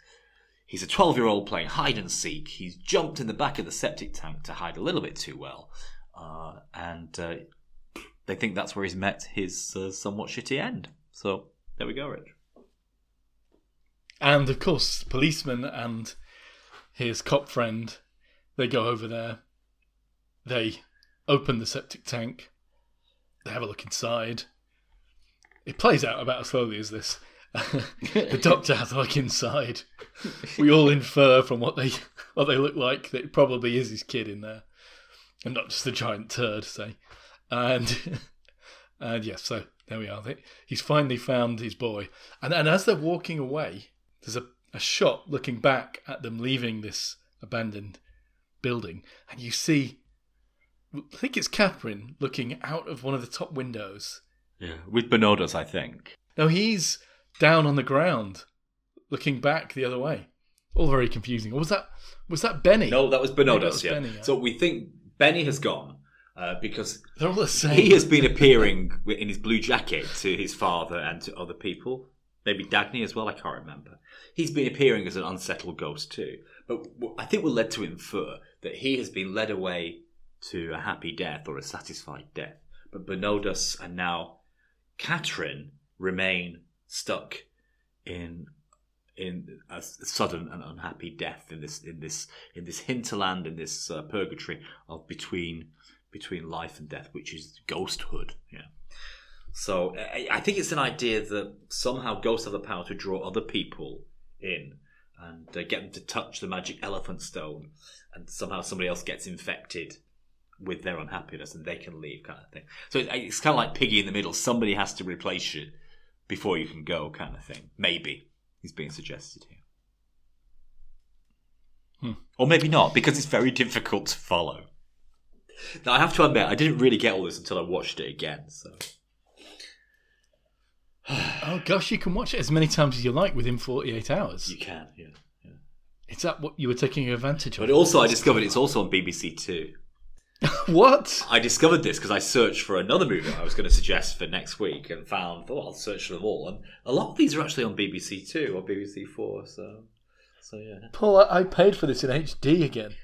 He's a 12 year old playing hide and seek. He's jumped in the back of the septic tank to hide a little bit too well. Uh, and uh, they think that's where he's met his uh, somewhat shitty end. So there we go, Rich. And of course, the policeman and his cop friend, they go over there. They open the septic tank. They have a look inside. It plays out about as slowly as this. (laughs) the doctor has a look inside. We all infer from what they what they look like that it probably is his kid in there, and not just a giant turd, say. And (laughs) and yes, so there we are. He's finally found his boy, and and as they're walking away, there's a, a shot looking back at them leaving this abandoned building, and you see, I think it's Catherine looking out of one of the top windows. Yeah. With Bernódus, I think. No, he's down on the ground, looking back the other way. All very confusing. Or was that was that Benny? No, that was Maybe Bernódus, yeah. Benny, yeah. So we think Benny has gone uh, because They're all the same. he has been appearing in his blue jacket to his father and to other people. Maybe Dagny as well, I can't remember. He's been appearing as an unsettled ghost too. But I think we're led to infer that he has been led away to a happy death or a satisfied death. But Bernódus and now Catherine remain stuck in in a sudden and unhappy death in this in this in this hinterland in this uh, purgatory of between between life and death, which is ghosthood. Yeah. So I, think it's an idea that somehow ghosts have the power to draw other people in and uh, get them to touch the magic elephant stone, and somehow somebody else gets infected with their unhappiness and they can leave, kind of thing. So it, it's kind of like piggy in the middle. Somebody has to replace you before you can go, kind of thing. Maybe is being suggested here. Hmm. Or maybe not, because it's very difficult to follow. Now, I have to admit, I didn't really get all this until I watched it again. So, (sighs) Oh gosh, you can watch it as many times as you like within 48 hours. you can, yeah. Is that what you were taking advantage of? But also, I discovered it's also on BBC Two. (laughs) what? I discovered this because I searched for another movie I was going to suggest for next week and found, oh, I'll search for them all. And a lot of these are actually on BBC Two or BBC Four. So, so yeah. Paul, I I paid for this in HD again.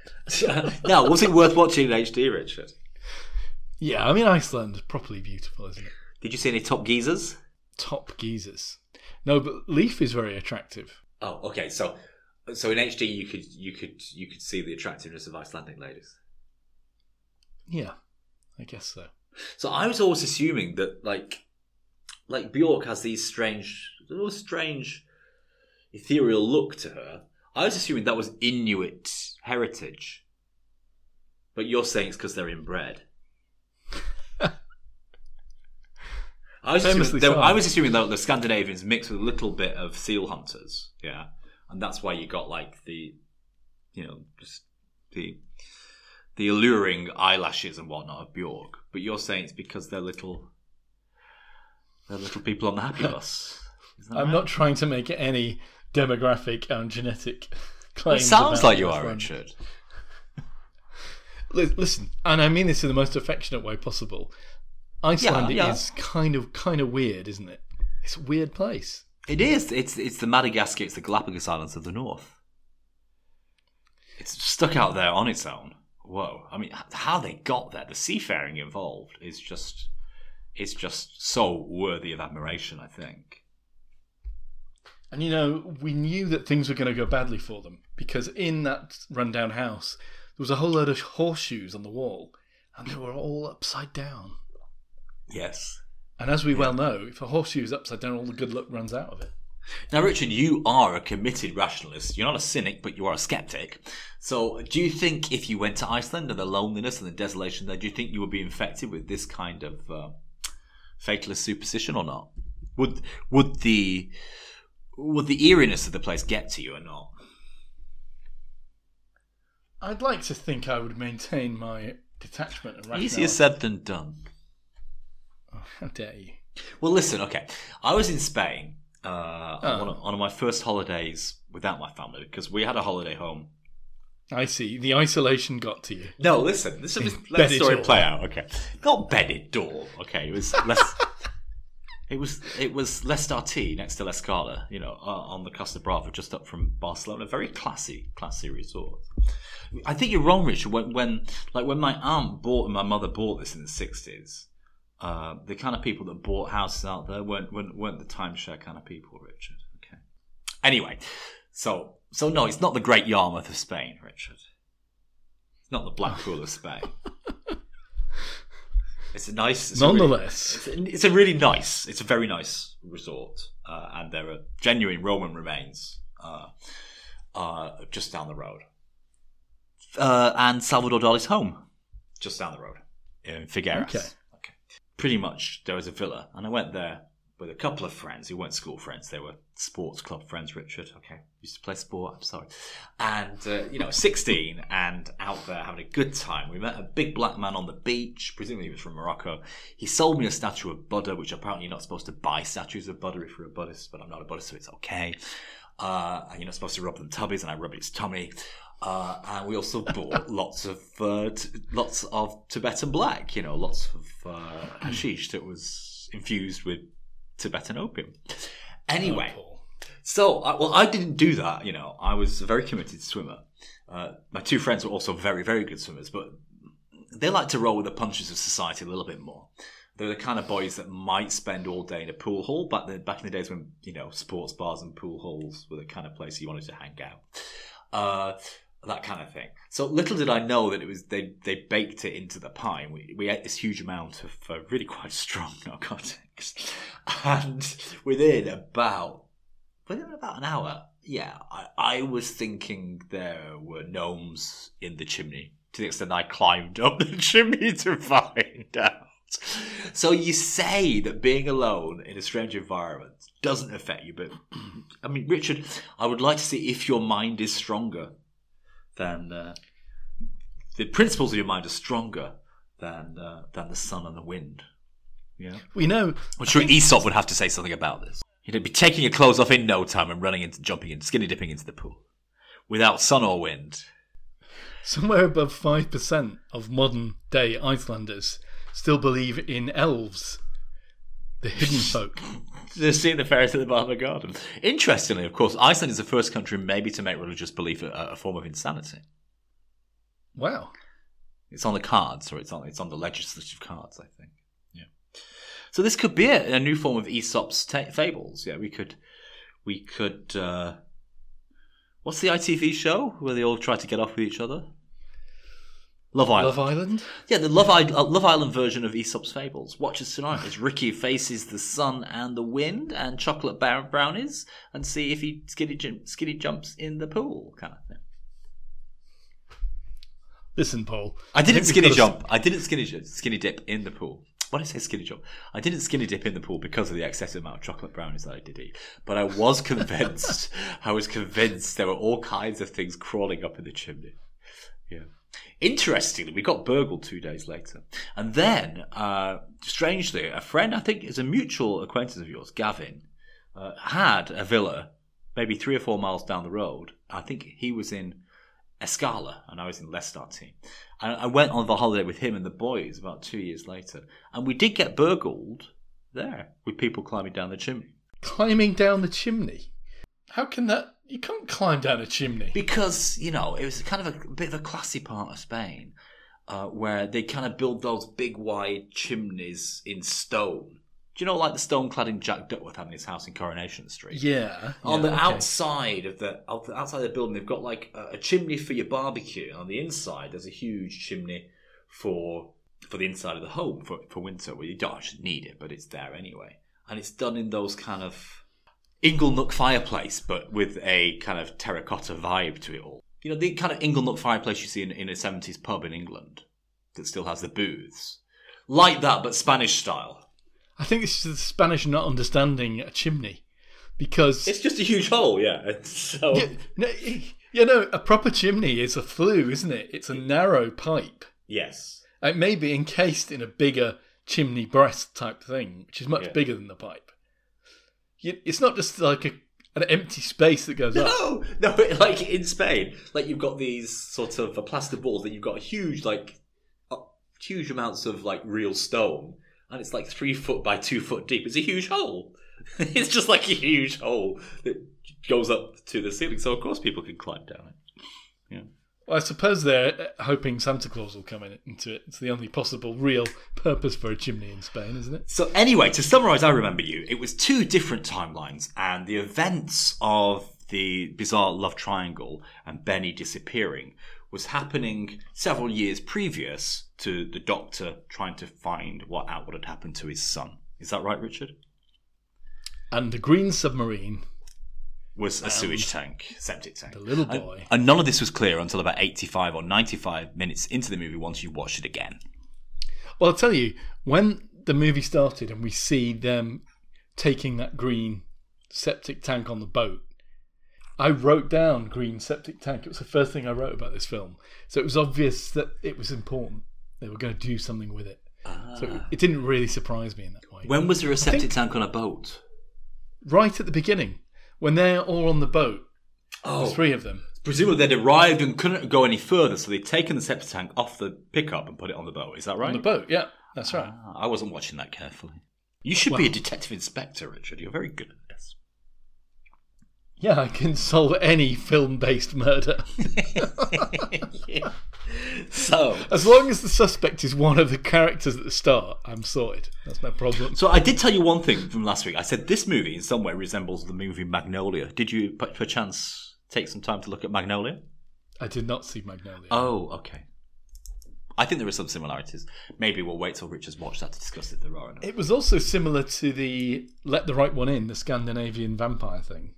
(laughs) now, was it worth watching in HD, Richard? Yeah, I mean Iceland, properly beautiful, isn't it? Did you see any top geezers? Top geezers. No, but Leaf is very attractive. Oh, okay. So, so in HD, you could you could you could see the attractiveness of Icelandic ladies. Yeah, I guess so. So I was always assuming that like like Bjork has these strange, little strange, ethereal look to her. I was assuming that was Inuit heritage, but you're saying it's because they're inbred. I was, assuming, they-. I was assuming that the Scandinavians mixed with a little bit of seal hunters, yeah, and that's why you got like the, you know, just the the alluring eyelashes and whatnot of Bjork. But you're saying it's because they're little, they're little people on the happy (laughs) bus. I'm right? not trying to make any demographic and genetic (laughs) claims. It sounds like you are, Iceland. Richard. Li- Listen, and I mean this in the most affectionate way possible. Iceland Yeah, yeah. is kind of kind of weird, isn't it? It's a weird place. It is. It's it's the Madagascar. It's the Galapagos Islands of the north. It's stuck out there on its own. Whoa! I mean, how they got there, the seafaring involved is just, it's just so worthy of admiration. I think. And you know, we knew that things were going to go badly for them because in that rundown house there was a whole load of horseshoes on the wall, and they were all upside down. Yes. And as we well know, if a horseshoe is upside down, all the good luck runs out of it. Now, Richard, you are a committed rationalist. You're not a cynic, but you are a skeptic. So, do you think if you went to Iceland and the loneliness and the desolation there, do you think you would be infected with this kind of uh, fatalist superstition or not? Would would the would the eeriness of the place get to you or not? I'd like to think I would maintain my detachment and rationality. Easier said than done. Oh, how dare you? Well, listen, okay. I was in Spain uh, on, Oh. one of, on my first holidays without my family because we had a holiday home I see. The isolation got to you. No, listen. This is let the story door. play out. Okay, not bedded door. Okay, it was less. (laughs) it was it was L'Estartit next to L'Escala. You know, uh, on the Costa Brava, just up from Barcelona. Very classy, classy resort. I think you're wrong, Richard. When, when like when my aunt bought and my mother bought this in the sixties, uh, the kind of people that bought houses out there weren't weren't, weren't the timeshare kind of people, Richard. Okay. Anyway, so so no, it's not the Great Yarmouth of Spain, Richard. It's not the Blackpool of Spain. (laughs) It's a nice. It's a really- Nonetheless, it's, a, it's a really nice. It's a very nice resort, uh, and there are genuine Roman remains uh, uh, just down the road. Uh, and Salvador Dali's home, just down the road in Figueres. Okay. Pretty much, there was a villa, and I went there with a couple of friends who weren't school friends. They were sports club friends. Richard, okay, used to play sport. I'm sorry, and uh, you know, 16 and out there having a good time. We met a big black man on the beach. Presumably, he was from Morocco. He sold me a statue of Buddha, which apparently you're not supposed to buy statues of Buddha if you're a Buddhist, but I'm not a Buddhist, so it's okay. Uh, and you're not supposed to rub them tummies, and I rubbed his tummy. Uh, and we also bought (laughs) lots of uh, t- lots of Tibetan black, you know, lots of uh, hashish that was infused with Tibetan opium. Anyway, Oh, so, I well, I didn't do that. You know, I was a very committed swimmer. Uh, my two friends were also very, very good swimmers, but they like to roll with the punches of society a little bit more. They're the kind of boys that might spend all day in a pool hall. Back then, back in the days when you know sports bars and pool halls were the kind of place you wanted to hang out. That kind of thing. So little did I know that it was they they baked it into the pie. We we ate this huge amount of uh, really quite strong (laughs) narcotics, and within about within about an hour, yeah, I, I was thinking there were gnomes in the chimney. To the extent I climbed up the (laughs) chimney to find out. So you say that being alone in a strange environment doesn't affect you, but (clears throat) I mean, Richard, I would like to see if your mind is stronger then uh, the principles of your mind are stronger than uh, than the sun and the wind. Yeah, We know. I'm sure Aesop would have to say something about this. He'd be taking your clothes off in no time and running into, jumping in, skinny dipping into the pool, without sun or wind. Somewhere above 5% of modern day Icelanders still believe in elves, the hidden (laughs) folk. They're seeing the fairies at the bottom of the garden. Interestingly, of course, Iceland is the first country maybe to make religious belief a, a form of insanity. Wow. It's on the cards, or it's on it's on the legislative cards, I think. Yeah. So this could be a, a new form of Aesop's ta- fables. Yeah, we could, we could. Uh, what's the ITV show where they all try to get off with each other? Love Island. Love Island? Yeah, the Love, I- uh, Love Island version of Aesop's fables. Watch us tonight as Ricky faces the sun and the wind and chocolate bar- brownies, and see if he skinny jump, skinny jumps in the pool, kind of thing. Listen, Paul. I didn't think skinny we've jump. I didn't skinny skinny dip in the pool. What did I say skinny jump? I didn't skinny dip in the pool because of the excessive amount of chocolate brownies that I did eat. But I was (laughs) convinced. I was convinced there were all kinds of things crawling up in the chimney. Yeah. Interestingly, we got burgled two days later, and then, uh, strangely, a friend, I think, is a mutual acquaintance of yours, Gavin, uh, had a villa, maybe three or four miles down the road. I think he was in Escala, and I was in Lestartine. And I went on the holiday with him and the boys about two years later, and we did get burgled there with people climbing down the chimney. Climbing down the chimney. How can that? You can't climb down a chimney. Because, you know, it was kind of a, bit of a classy part of Spain uh, where they kind of build those big wide chimneys in stone. Do you know, like the stone cladding Jack Duckworth having his house in Coronation Street? Yeah. On yeah, the okay. outside of the outside of the building, they've got like a, a chimney for your barbecue, and on the inside, there's a huge chimney for for the inside of the home for for winter, where you don't actually need it, but it's there anyway. And it's done in those kind of Inglenook fireplace, but with a kind of terracotta vibe to it all. You know, the kind of Inglenook fireplace you see in, in a seventies pub in England that still has the booths, like that, but Spanish style. I think this is the Spanish not understanding a chimney. Because. It's just a huge hole, yeah. (laughs) So Yeah, no, know, a proper chimney is a flue, isn't it? It's a narrow pipe. yes. It may be encased in a bigger chimney breast type thing, which is much Yeah. bigger than the pipe. You, it's not just like a, an empty space that goes up. (laughs) No, no, like in Spain, like you've got these sort of uh, plaster balls that you've got huge, like uh, huge amounts of like real stone, and it's like three foot by two foot deep. It's a huge hole. (laughs) it's just like a huge hole that goes up to the ceiling. So of course people can climb down it. Well, I suppose they're uh, hoping Santa Claus will come in into it. It's the only possible real purpose for a chimney in Spain, isn't it? So anyway, to summarise, I remember you. It was two different timelines, and the events of the bizarre love triangle and Benny disappearing was happening several years previous to the Doctor trying to find what out what had happened to his son. Is that right, Richard? And the green submarine, Was a sewage tank, septic tank. the little boy. and none of this was clear until about eighty-five or ninety-five minutes into the movie. Once you watched it again, Well, I'll tell you, when the movie started and we see them taking that green septic tank on the boat, I wrote down green septic tank. It was the first thing I wrote about this film. So it was obvious that it was important. They were going to do something with it. So ah. it didn't really surprise me in that way. when was there a septic tank on a boat? right at the beginning, when they're all on the boat, Oh, the three of them. Presumably they'd arrived and couldn't go any further, so they'd taken the septic tank off the pickup and put it on the boat. Is that right? On the boat, yeah, that's right. Ah, I wasn't watching that carefully. You should be a detective inspector, Richard. You're very good. Yeah, I can solve any film based murder. (laughs) So, As long as the suspect is one of the characters at the start, I'm sorted. That's no problem. so I did tell you one thing from last week. I said this movie in some way resembles the movie Magnolia. Did you, per- perchance, take some time to look at Magnolia? I did not see Magnolia. Oh, okay. I think there are some similarities. Maybe we'll wait till Richard's watched that to discuss if there are. Or not. It was also similar to the Let the Right One In, the Scandinavian vampire thing.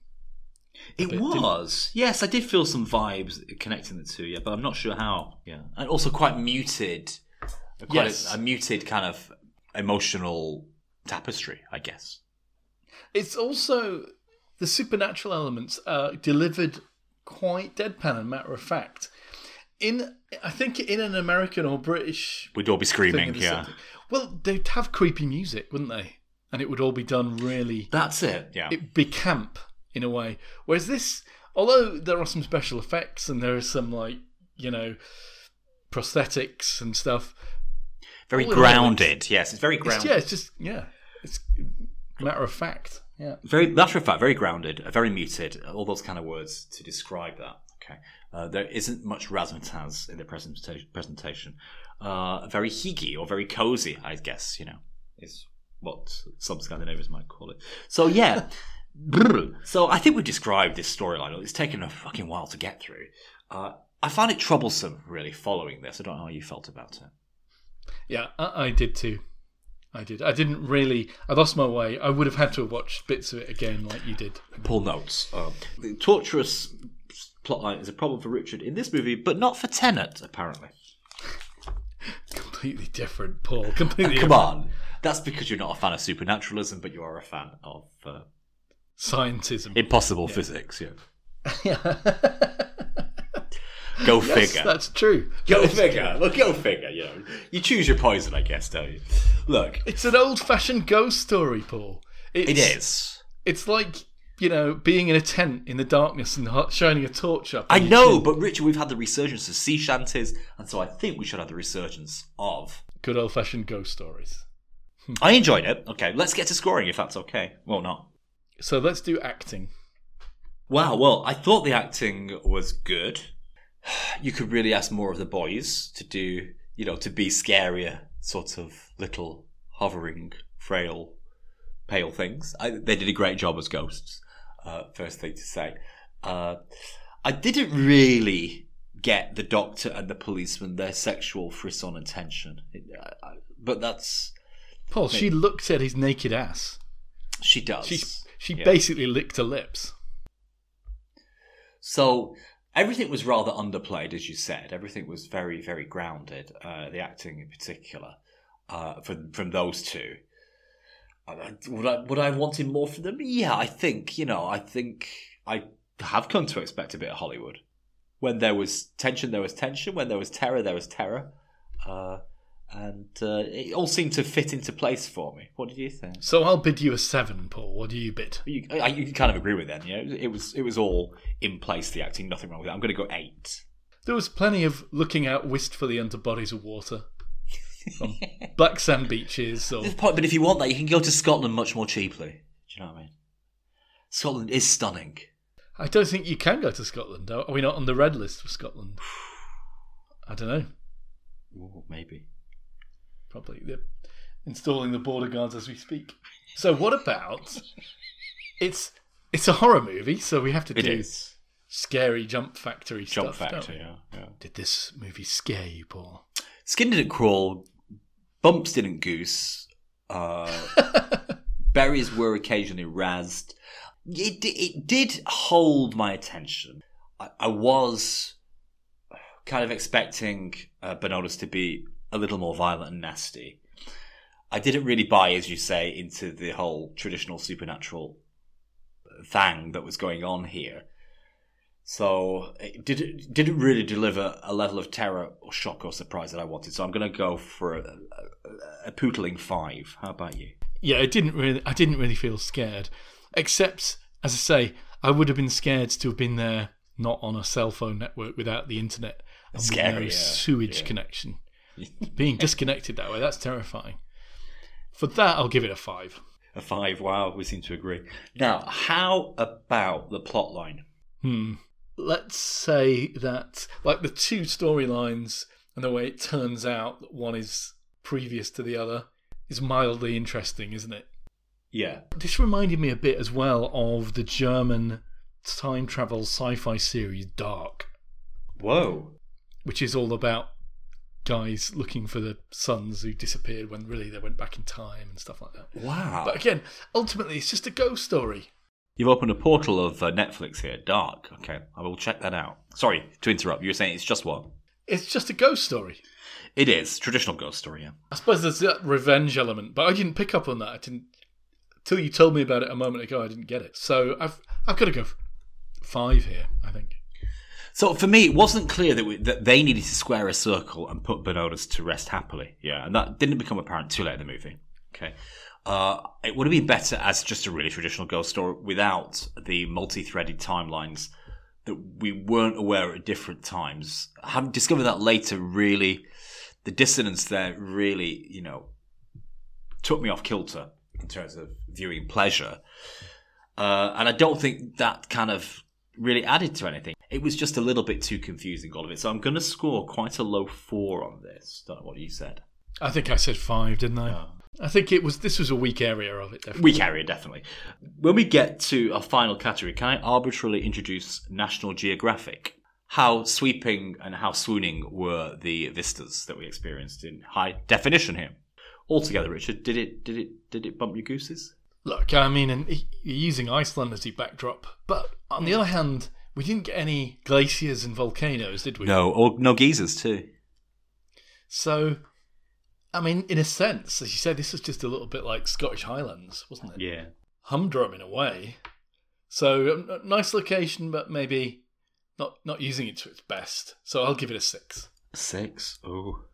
It bit, didn't was. Yes, I did feel some vibes connecting the two, yeah, but I'm not sure how. Yeah. And also quite muted. Quite Yes. a, a muted kind of emotional tapestry, I guess. It's also the supernatural elements are delivered quite deadpan and matter of fact. in I think in an American or British We'd all be screaming. of Yeah, same- Well, they'd have creepy music, wouldn't they? And it would all be done really. that's it. Yeah, It'd be camp in a way. Whereas this, although there are some special effects and there is some like you know prosthetics and stuff. very grounded. Yes, it's very It's, grounded. yeah, it's just yeah, it's matter of fact. Yeah. Very matter of fact, very grounded, very muted. All those kind of words to describe that. Okay, uh, there isn't much razzmatazz in the presentation. Presentation, uh, very hygge or very cozy, I guess. You know, is what some Scandinavians might call it. So yeah. (laughs) brr. so I think we've described this storyline. It's taken a fucking while to get through. Uh, I found it troublesome, really, following this. I don't know how you felt about it. Yeah, I, I did too. I did. I didn't really. I lost my way. I would have had to have watched bits of it again, like you did. Paul notes. Uh, the torturous plotline is a problem for Richard in this movie, but not for Tenet, apparently. (laughs) Completely different, Paul. Completely. (laughs) Come different. on. That's because you're not a fan of supernaturalism, but you are a fan of uh, Scientism. impossible physics. Yeah. (laughs) yeah. Go Yes, figure. that's true. Go figure. Look, go figure. You know, you choose your poison, I guess, don't you? Look, It's an old-fashioned ghost story, Paul. It's, it is. It's like you know being in a tent in the darkness and shining a torch up. I know, chin. but Richard, we've had the resurgence of sea shanties, and so I think we should have the resurgence of. good old-fashioned ghost stories. I enjoyed it. Okay, let's get to scoring if that's okay. Well, not. So let's do acting. Wow, well, I thought the acting was good. (sighs) You could really ask more of the boys to do, you know, to be scarier, sort of little hovering, frail, pale things. I, they did a great job as ghosts, uh, first thing to say. Uh, I didn't really get the doctor and the policeman, their sexual frisson and tension. It, I, I, but that's. Paul, she looked at his naked ass. She does. She she Yeah. basically licked her lips. So everything was rather underplayed, as you said. Everything was very, very grounded. Uh, the acting, in particular, uh, from from those two. Uh, Would I would I have wanted more from them? Yeah, I think you know. I think I have come to expect a bit of Hollywood. When there was tension, there was tension. When there was terror, there was terror. Uh, and uh, it all seemed to fit into place for me. What did you think? So I'll bid you a seven, Paul. What do you bid? You, I, you kind of agree with. You know, it was it was all in place. The acting, nothing wrong with it. I'm going to go eight. There was plenty of looking out wistfully under bodies of water. From (laughs) black sand beaches or but if you want that, you can go to Scotland much more cheaply. Do you know what I mean? Scotland is stunning. I don't think you can go to Scotland. Are are we not on the red list for Scotland? (sighs) I don't know. Maybe. Probably they're installing the border guards as we speak. So what about it's it's a horror movie, so we have to It do is. scary jump factory Jump stuff. don't factor, we? yeah, yeah. Did this movie scare you, Paul? Skin didn't crawl. Bumps didn't goose. Uh, (laughs) berries were occasionally razzed. It, it did hold my attention. I, I was kind of expecting uh, Bernódus to be a little more violent and nasty. I didn't really buy, as you say, into the whole traditional supernatural thing that was going on here. So it did it didn't really deliver a level of terror or shock or surprise that I wanted. So I'm going to go for a, a, a pootling five. How about you? Yeah, I didn't really I didn't really feel scared. Except, as I say, I would have been scared to have been there not on a cell phone network without the internet and with Scary, no yeah, sewage yeah. connection. (laughs) Being disconnected that way, that's terrifying. For that I'll give it a five. A five. Wow, we seem to agree. Now, how about the plot line? Hmm. Let's say that, like the two storylines and the way it turns out that one is previous to the other is mildly interesting, isn't it? Yeah. This reminded me a bit as well of the German time travel sci fi series Dark, Whoa. which is all about guys looking for the sons who disappeared when really they went back in time and stuff like that. Wow. But again, ultimately, it's just a ghost story. You've opened a portal of uh, Netflix here. Dark. Okay, I will check that out. Sorry to interrupt. You were saying it's just what? It's just a ghost story. It is traditional ghost story. Yeah. I suppose there's that revenge element, but I didn't pick up on that. I didn't till you told me about it a moment ago. I didn't get it, so I've I've got to go five here. I think. So for me, it wasn't clear that, we, that they needed to square a circle and put Bernódus to rest happily. Yeah, and that didn't become apparent too late in the movie. Okay. Uh, it would have been better as just a really traditional ghost story without the multi-threaded timelines that we weren't aware at different times. Having discovered that later, really, the dissonance there really, you know, took me off kilter in terms of viewing pleasure. Uh, and I don't think that kind of really added to anything. It was just a little bit too confusing, all of it. So I'm going to score quite a low four on this. Don't know what you said. I think I said five, didn't I? Oh. I think it was. This was a weak area of it. Definitely. Weak area, definitely. When we get to our final category, can I arbitrarily introduce National Geographic? How sweeping and how swooning were the vistas that we experienced in high definition here? Altogether, Richard, did it did it did it bump your gooses? Look, I mean, and you're using Iceland as your backdrop, but on the other hand, we didn't get any glaciers and volcanoes, did we? No, or no geysers too. So, I mean, in a sense, as you said, this was just a little bit like Scottish Highlands, wasn't it? Yeah. Humdrum in a way. So, um, nice location, but maybe not not using it to its best. So, I'll give it a six. Six. Oh.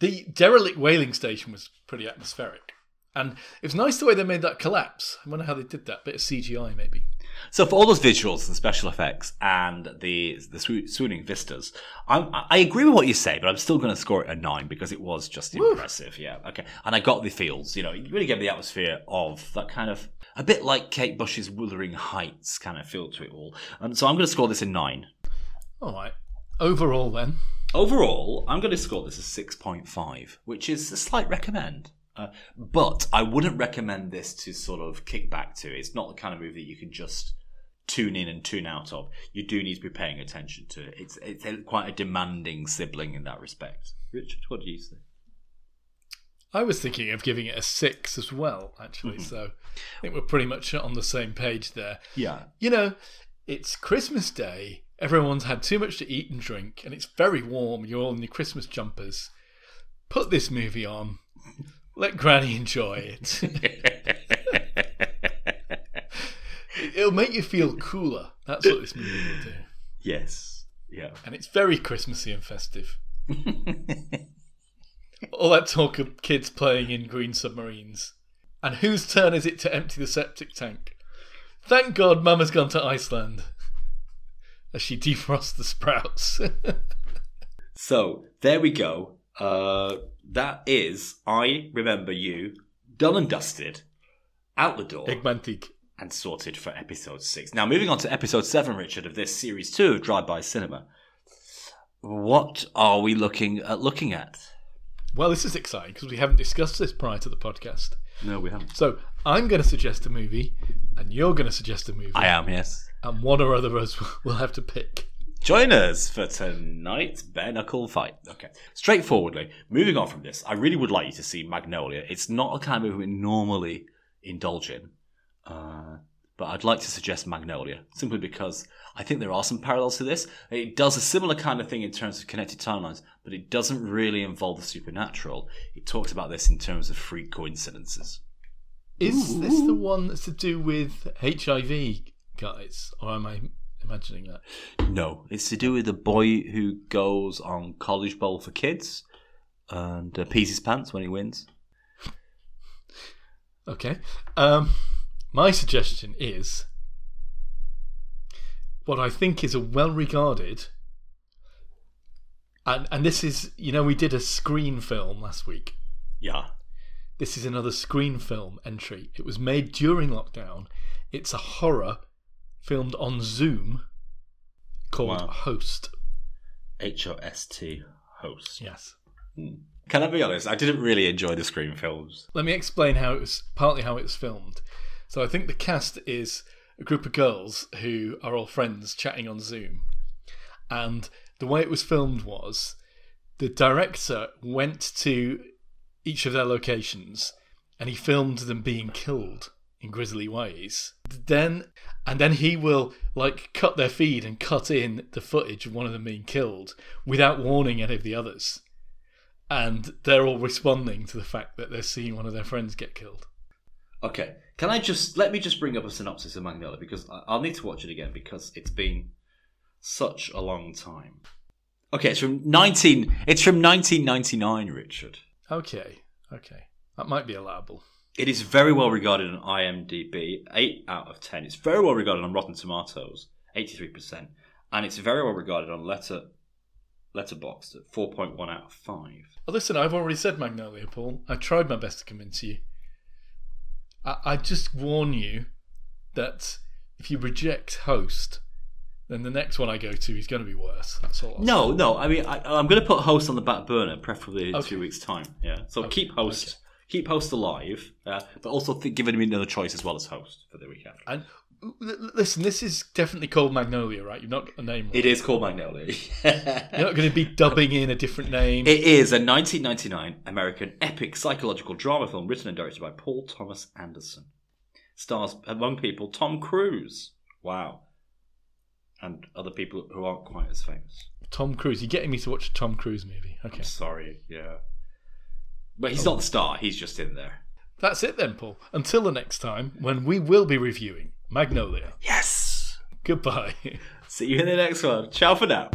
The derelict whaling station was pretty atmospheric. And it was nice the way they made that collapse. I wonder how they did that. Bit of CGI, maybe. So for all those visuals and special effects and the the swo- swooning vistas, I'm, I agree with what you say, but I'm still going to score it a nine because it was just impressive. Yeah, okay. And I got the feels. You know, you really get the atmosphere of that kind of a bit like Kate Bush's Wuthering Heights kind of feel to it all. And so I'm going to score this a nine. All right. Overall, then. Overall, I'm going to score this a six point five, which is a slight recommend. Uh, but I wouldn't recommend this to sort of kick back to. It's not the kind of movie that you can just tune in and tune out of. You do need to be paying attention to it. It's it's a, quite a demanding sibling in that respect. Richard, what do you think? I was thinking of giving it a six as well, actually. So I think we're pretty much on the same page there. Yeah. You know, it's Christmas Day. Everyone's had too much to eat and drink, and it's very warm. You're all in your Christmas jumpers. Put this movie on. Let Granny enjoy it. (laughs) It'll make you feel cooler. That's what this movie will do. yes. Yeah. And it's very Christmassy and festive. All that talk of kids playing in green submarines. And whose turn is it to empty the septic tank? Thank God Mama's gone to Iceland. As she (laughs) defrosts the sprouts. (laughs) So there we go. Uh, that is I remember you done and dusted, out the door. Ég man þig. and sorted for episode six. Now, moving on to episode seven, Richard, of this series two of Drive By Cinema. What are we looking at? Looking at? Well, this is exciting because we haven't discussed this prior to the podcast. No, we haven't. So I'm going to suggest a movie, and you're going to suggest a movie. I am, yes. And one or other of us (laughs) will have to pick. Join us for tonight's bare knuckle fight. Okay, straightforwardly, moving on from this, I really would like you to see Magnolia. It's not a kind of movie we normally indulge in, uh, but I'd like to suggest Magnolia simply because I think there are some parallels to this. It does a similar kind of thing in terms of connected timelines, but it doesn't really involve the supernatural. It talks about this in terms of freak coincidences. Is this the one that's to do with HIV, guys? Or am I imagining that? No, it's to do with a boy who goes on college bowl for kids and uh, pees his pants when he wins. Okay. Um, my suggestion is what I think is a well regarded, and, and this is, you know, we did a screen film last week. Yeah. This is another screen film entry. It was made during lockdown. It's a horror filmed on Zoom called Wow. Host. H O S T host. Yes. Hmm. Can I be honest? I didn't really enjoy the screen films. Let me explain how it was partly how it was filmed. So I think the cast is a group of girls who are all friends chatting on Zoom. And the way it was filmed was the director went to each of their locations and he filmed them being killed in grisly ways. Then and then he will like cut their feed and cut in the footage of one of them being killed without warning any of the others. And they're all responding to the fact that they're seeing one of their friends get killed. Okay. Can I just let me just bring up a synopsis of Magnolia because I'll need to watch it again because it's been Such a long time. Okay, it's from nineteen. It's from nineteen ninety nine, Richard. Okay, okay, that might be allowable. It is very well regarded on IMDb, eight out of ten. It's very well regarded on Rotten Tomatoes, eighty three percent, and it's very well regarded on Letter Letterboxd at four point one out of five. Well, listen, I've already said Magnolia, Paul. I tried my best to convince you. I, I just warn you that if you reject Host, then the next one I go to is going to be worse. That's all. I'll No, no. I mean, I, I'm going to put host on the back burner, preferably in Okay. two weeks' time. Yeah. So Okay, keep host, keep host alive, uh, but also th- giving me another choice as well as host for the week after. And l- listen, this is definitely called Magnolia, right? You've not got a name. Right? It is called Magnolia. (laughs) You're not going to be dubbing in a different name. It is a 1999 American epic psychological drama film written and directed by Paul Thomas Anderson. Stars among people Tom Cruise. Wow. And other people who aren't quite as famous. Tom Cruise. You're getting me to watch a Tom Cruise movie. Okay. I'm sorry, yeah. But he's oh. not the star, he's just in there. That's it then, Paul. Until the next time when we will be reviewing Magnolia. Yes! Goodbye. (laughs) See you in the next one. Ciao for now.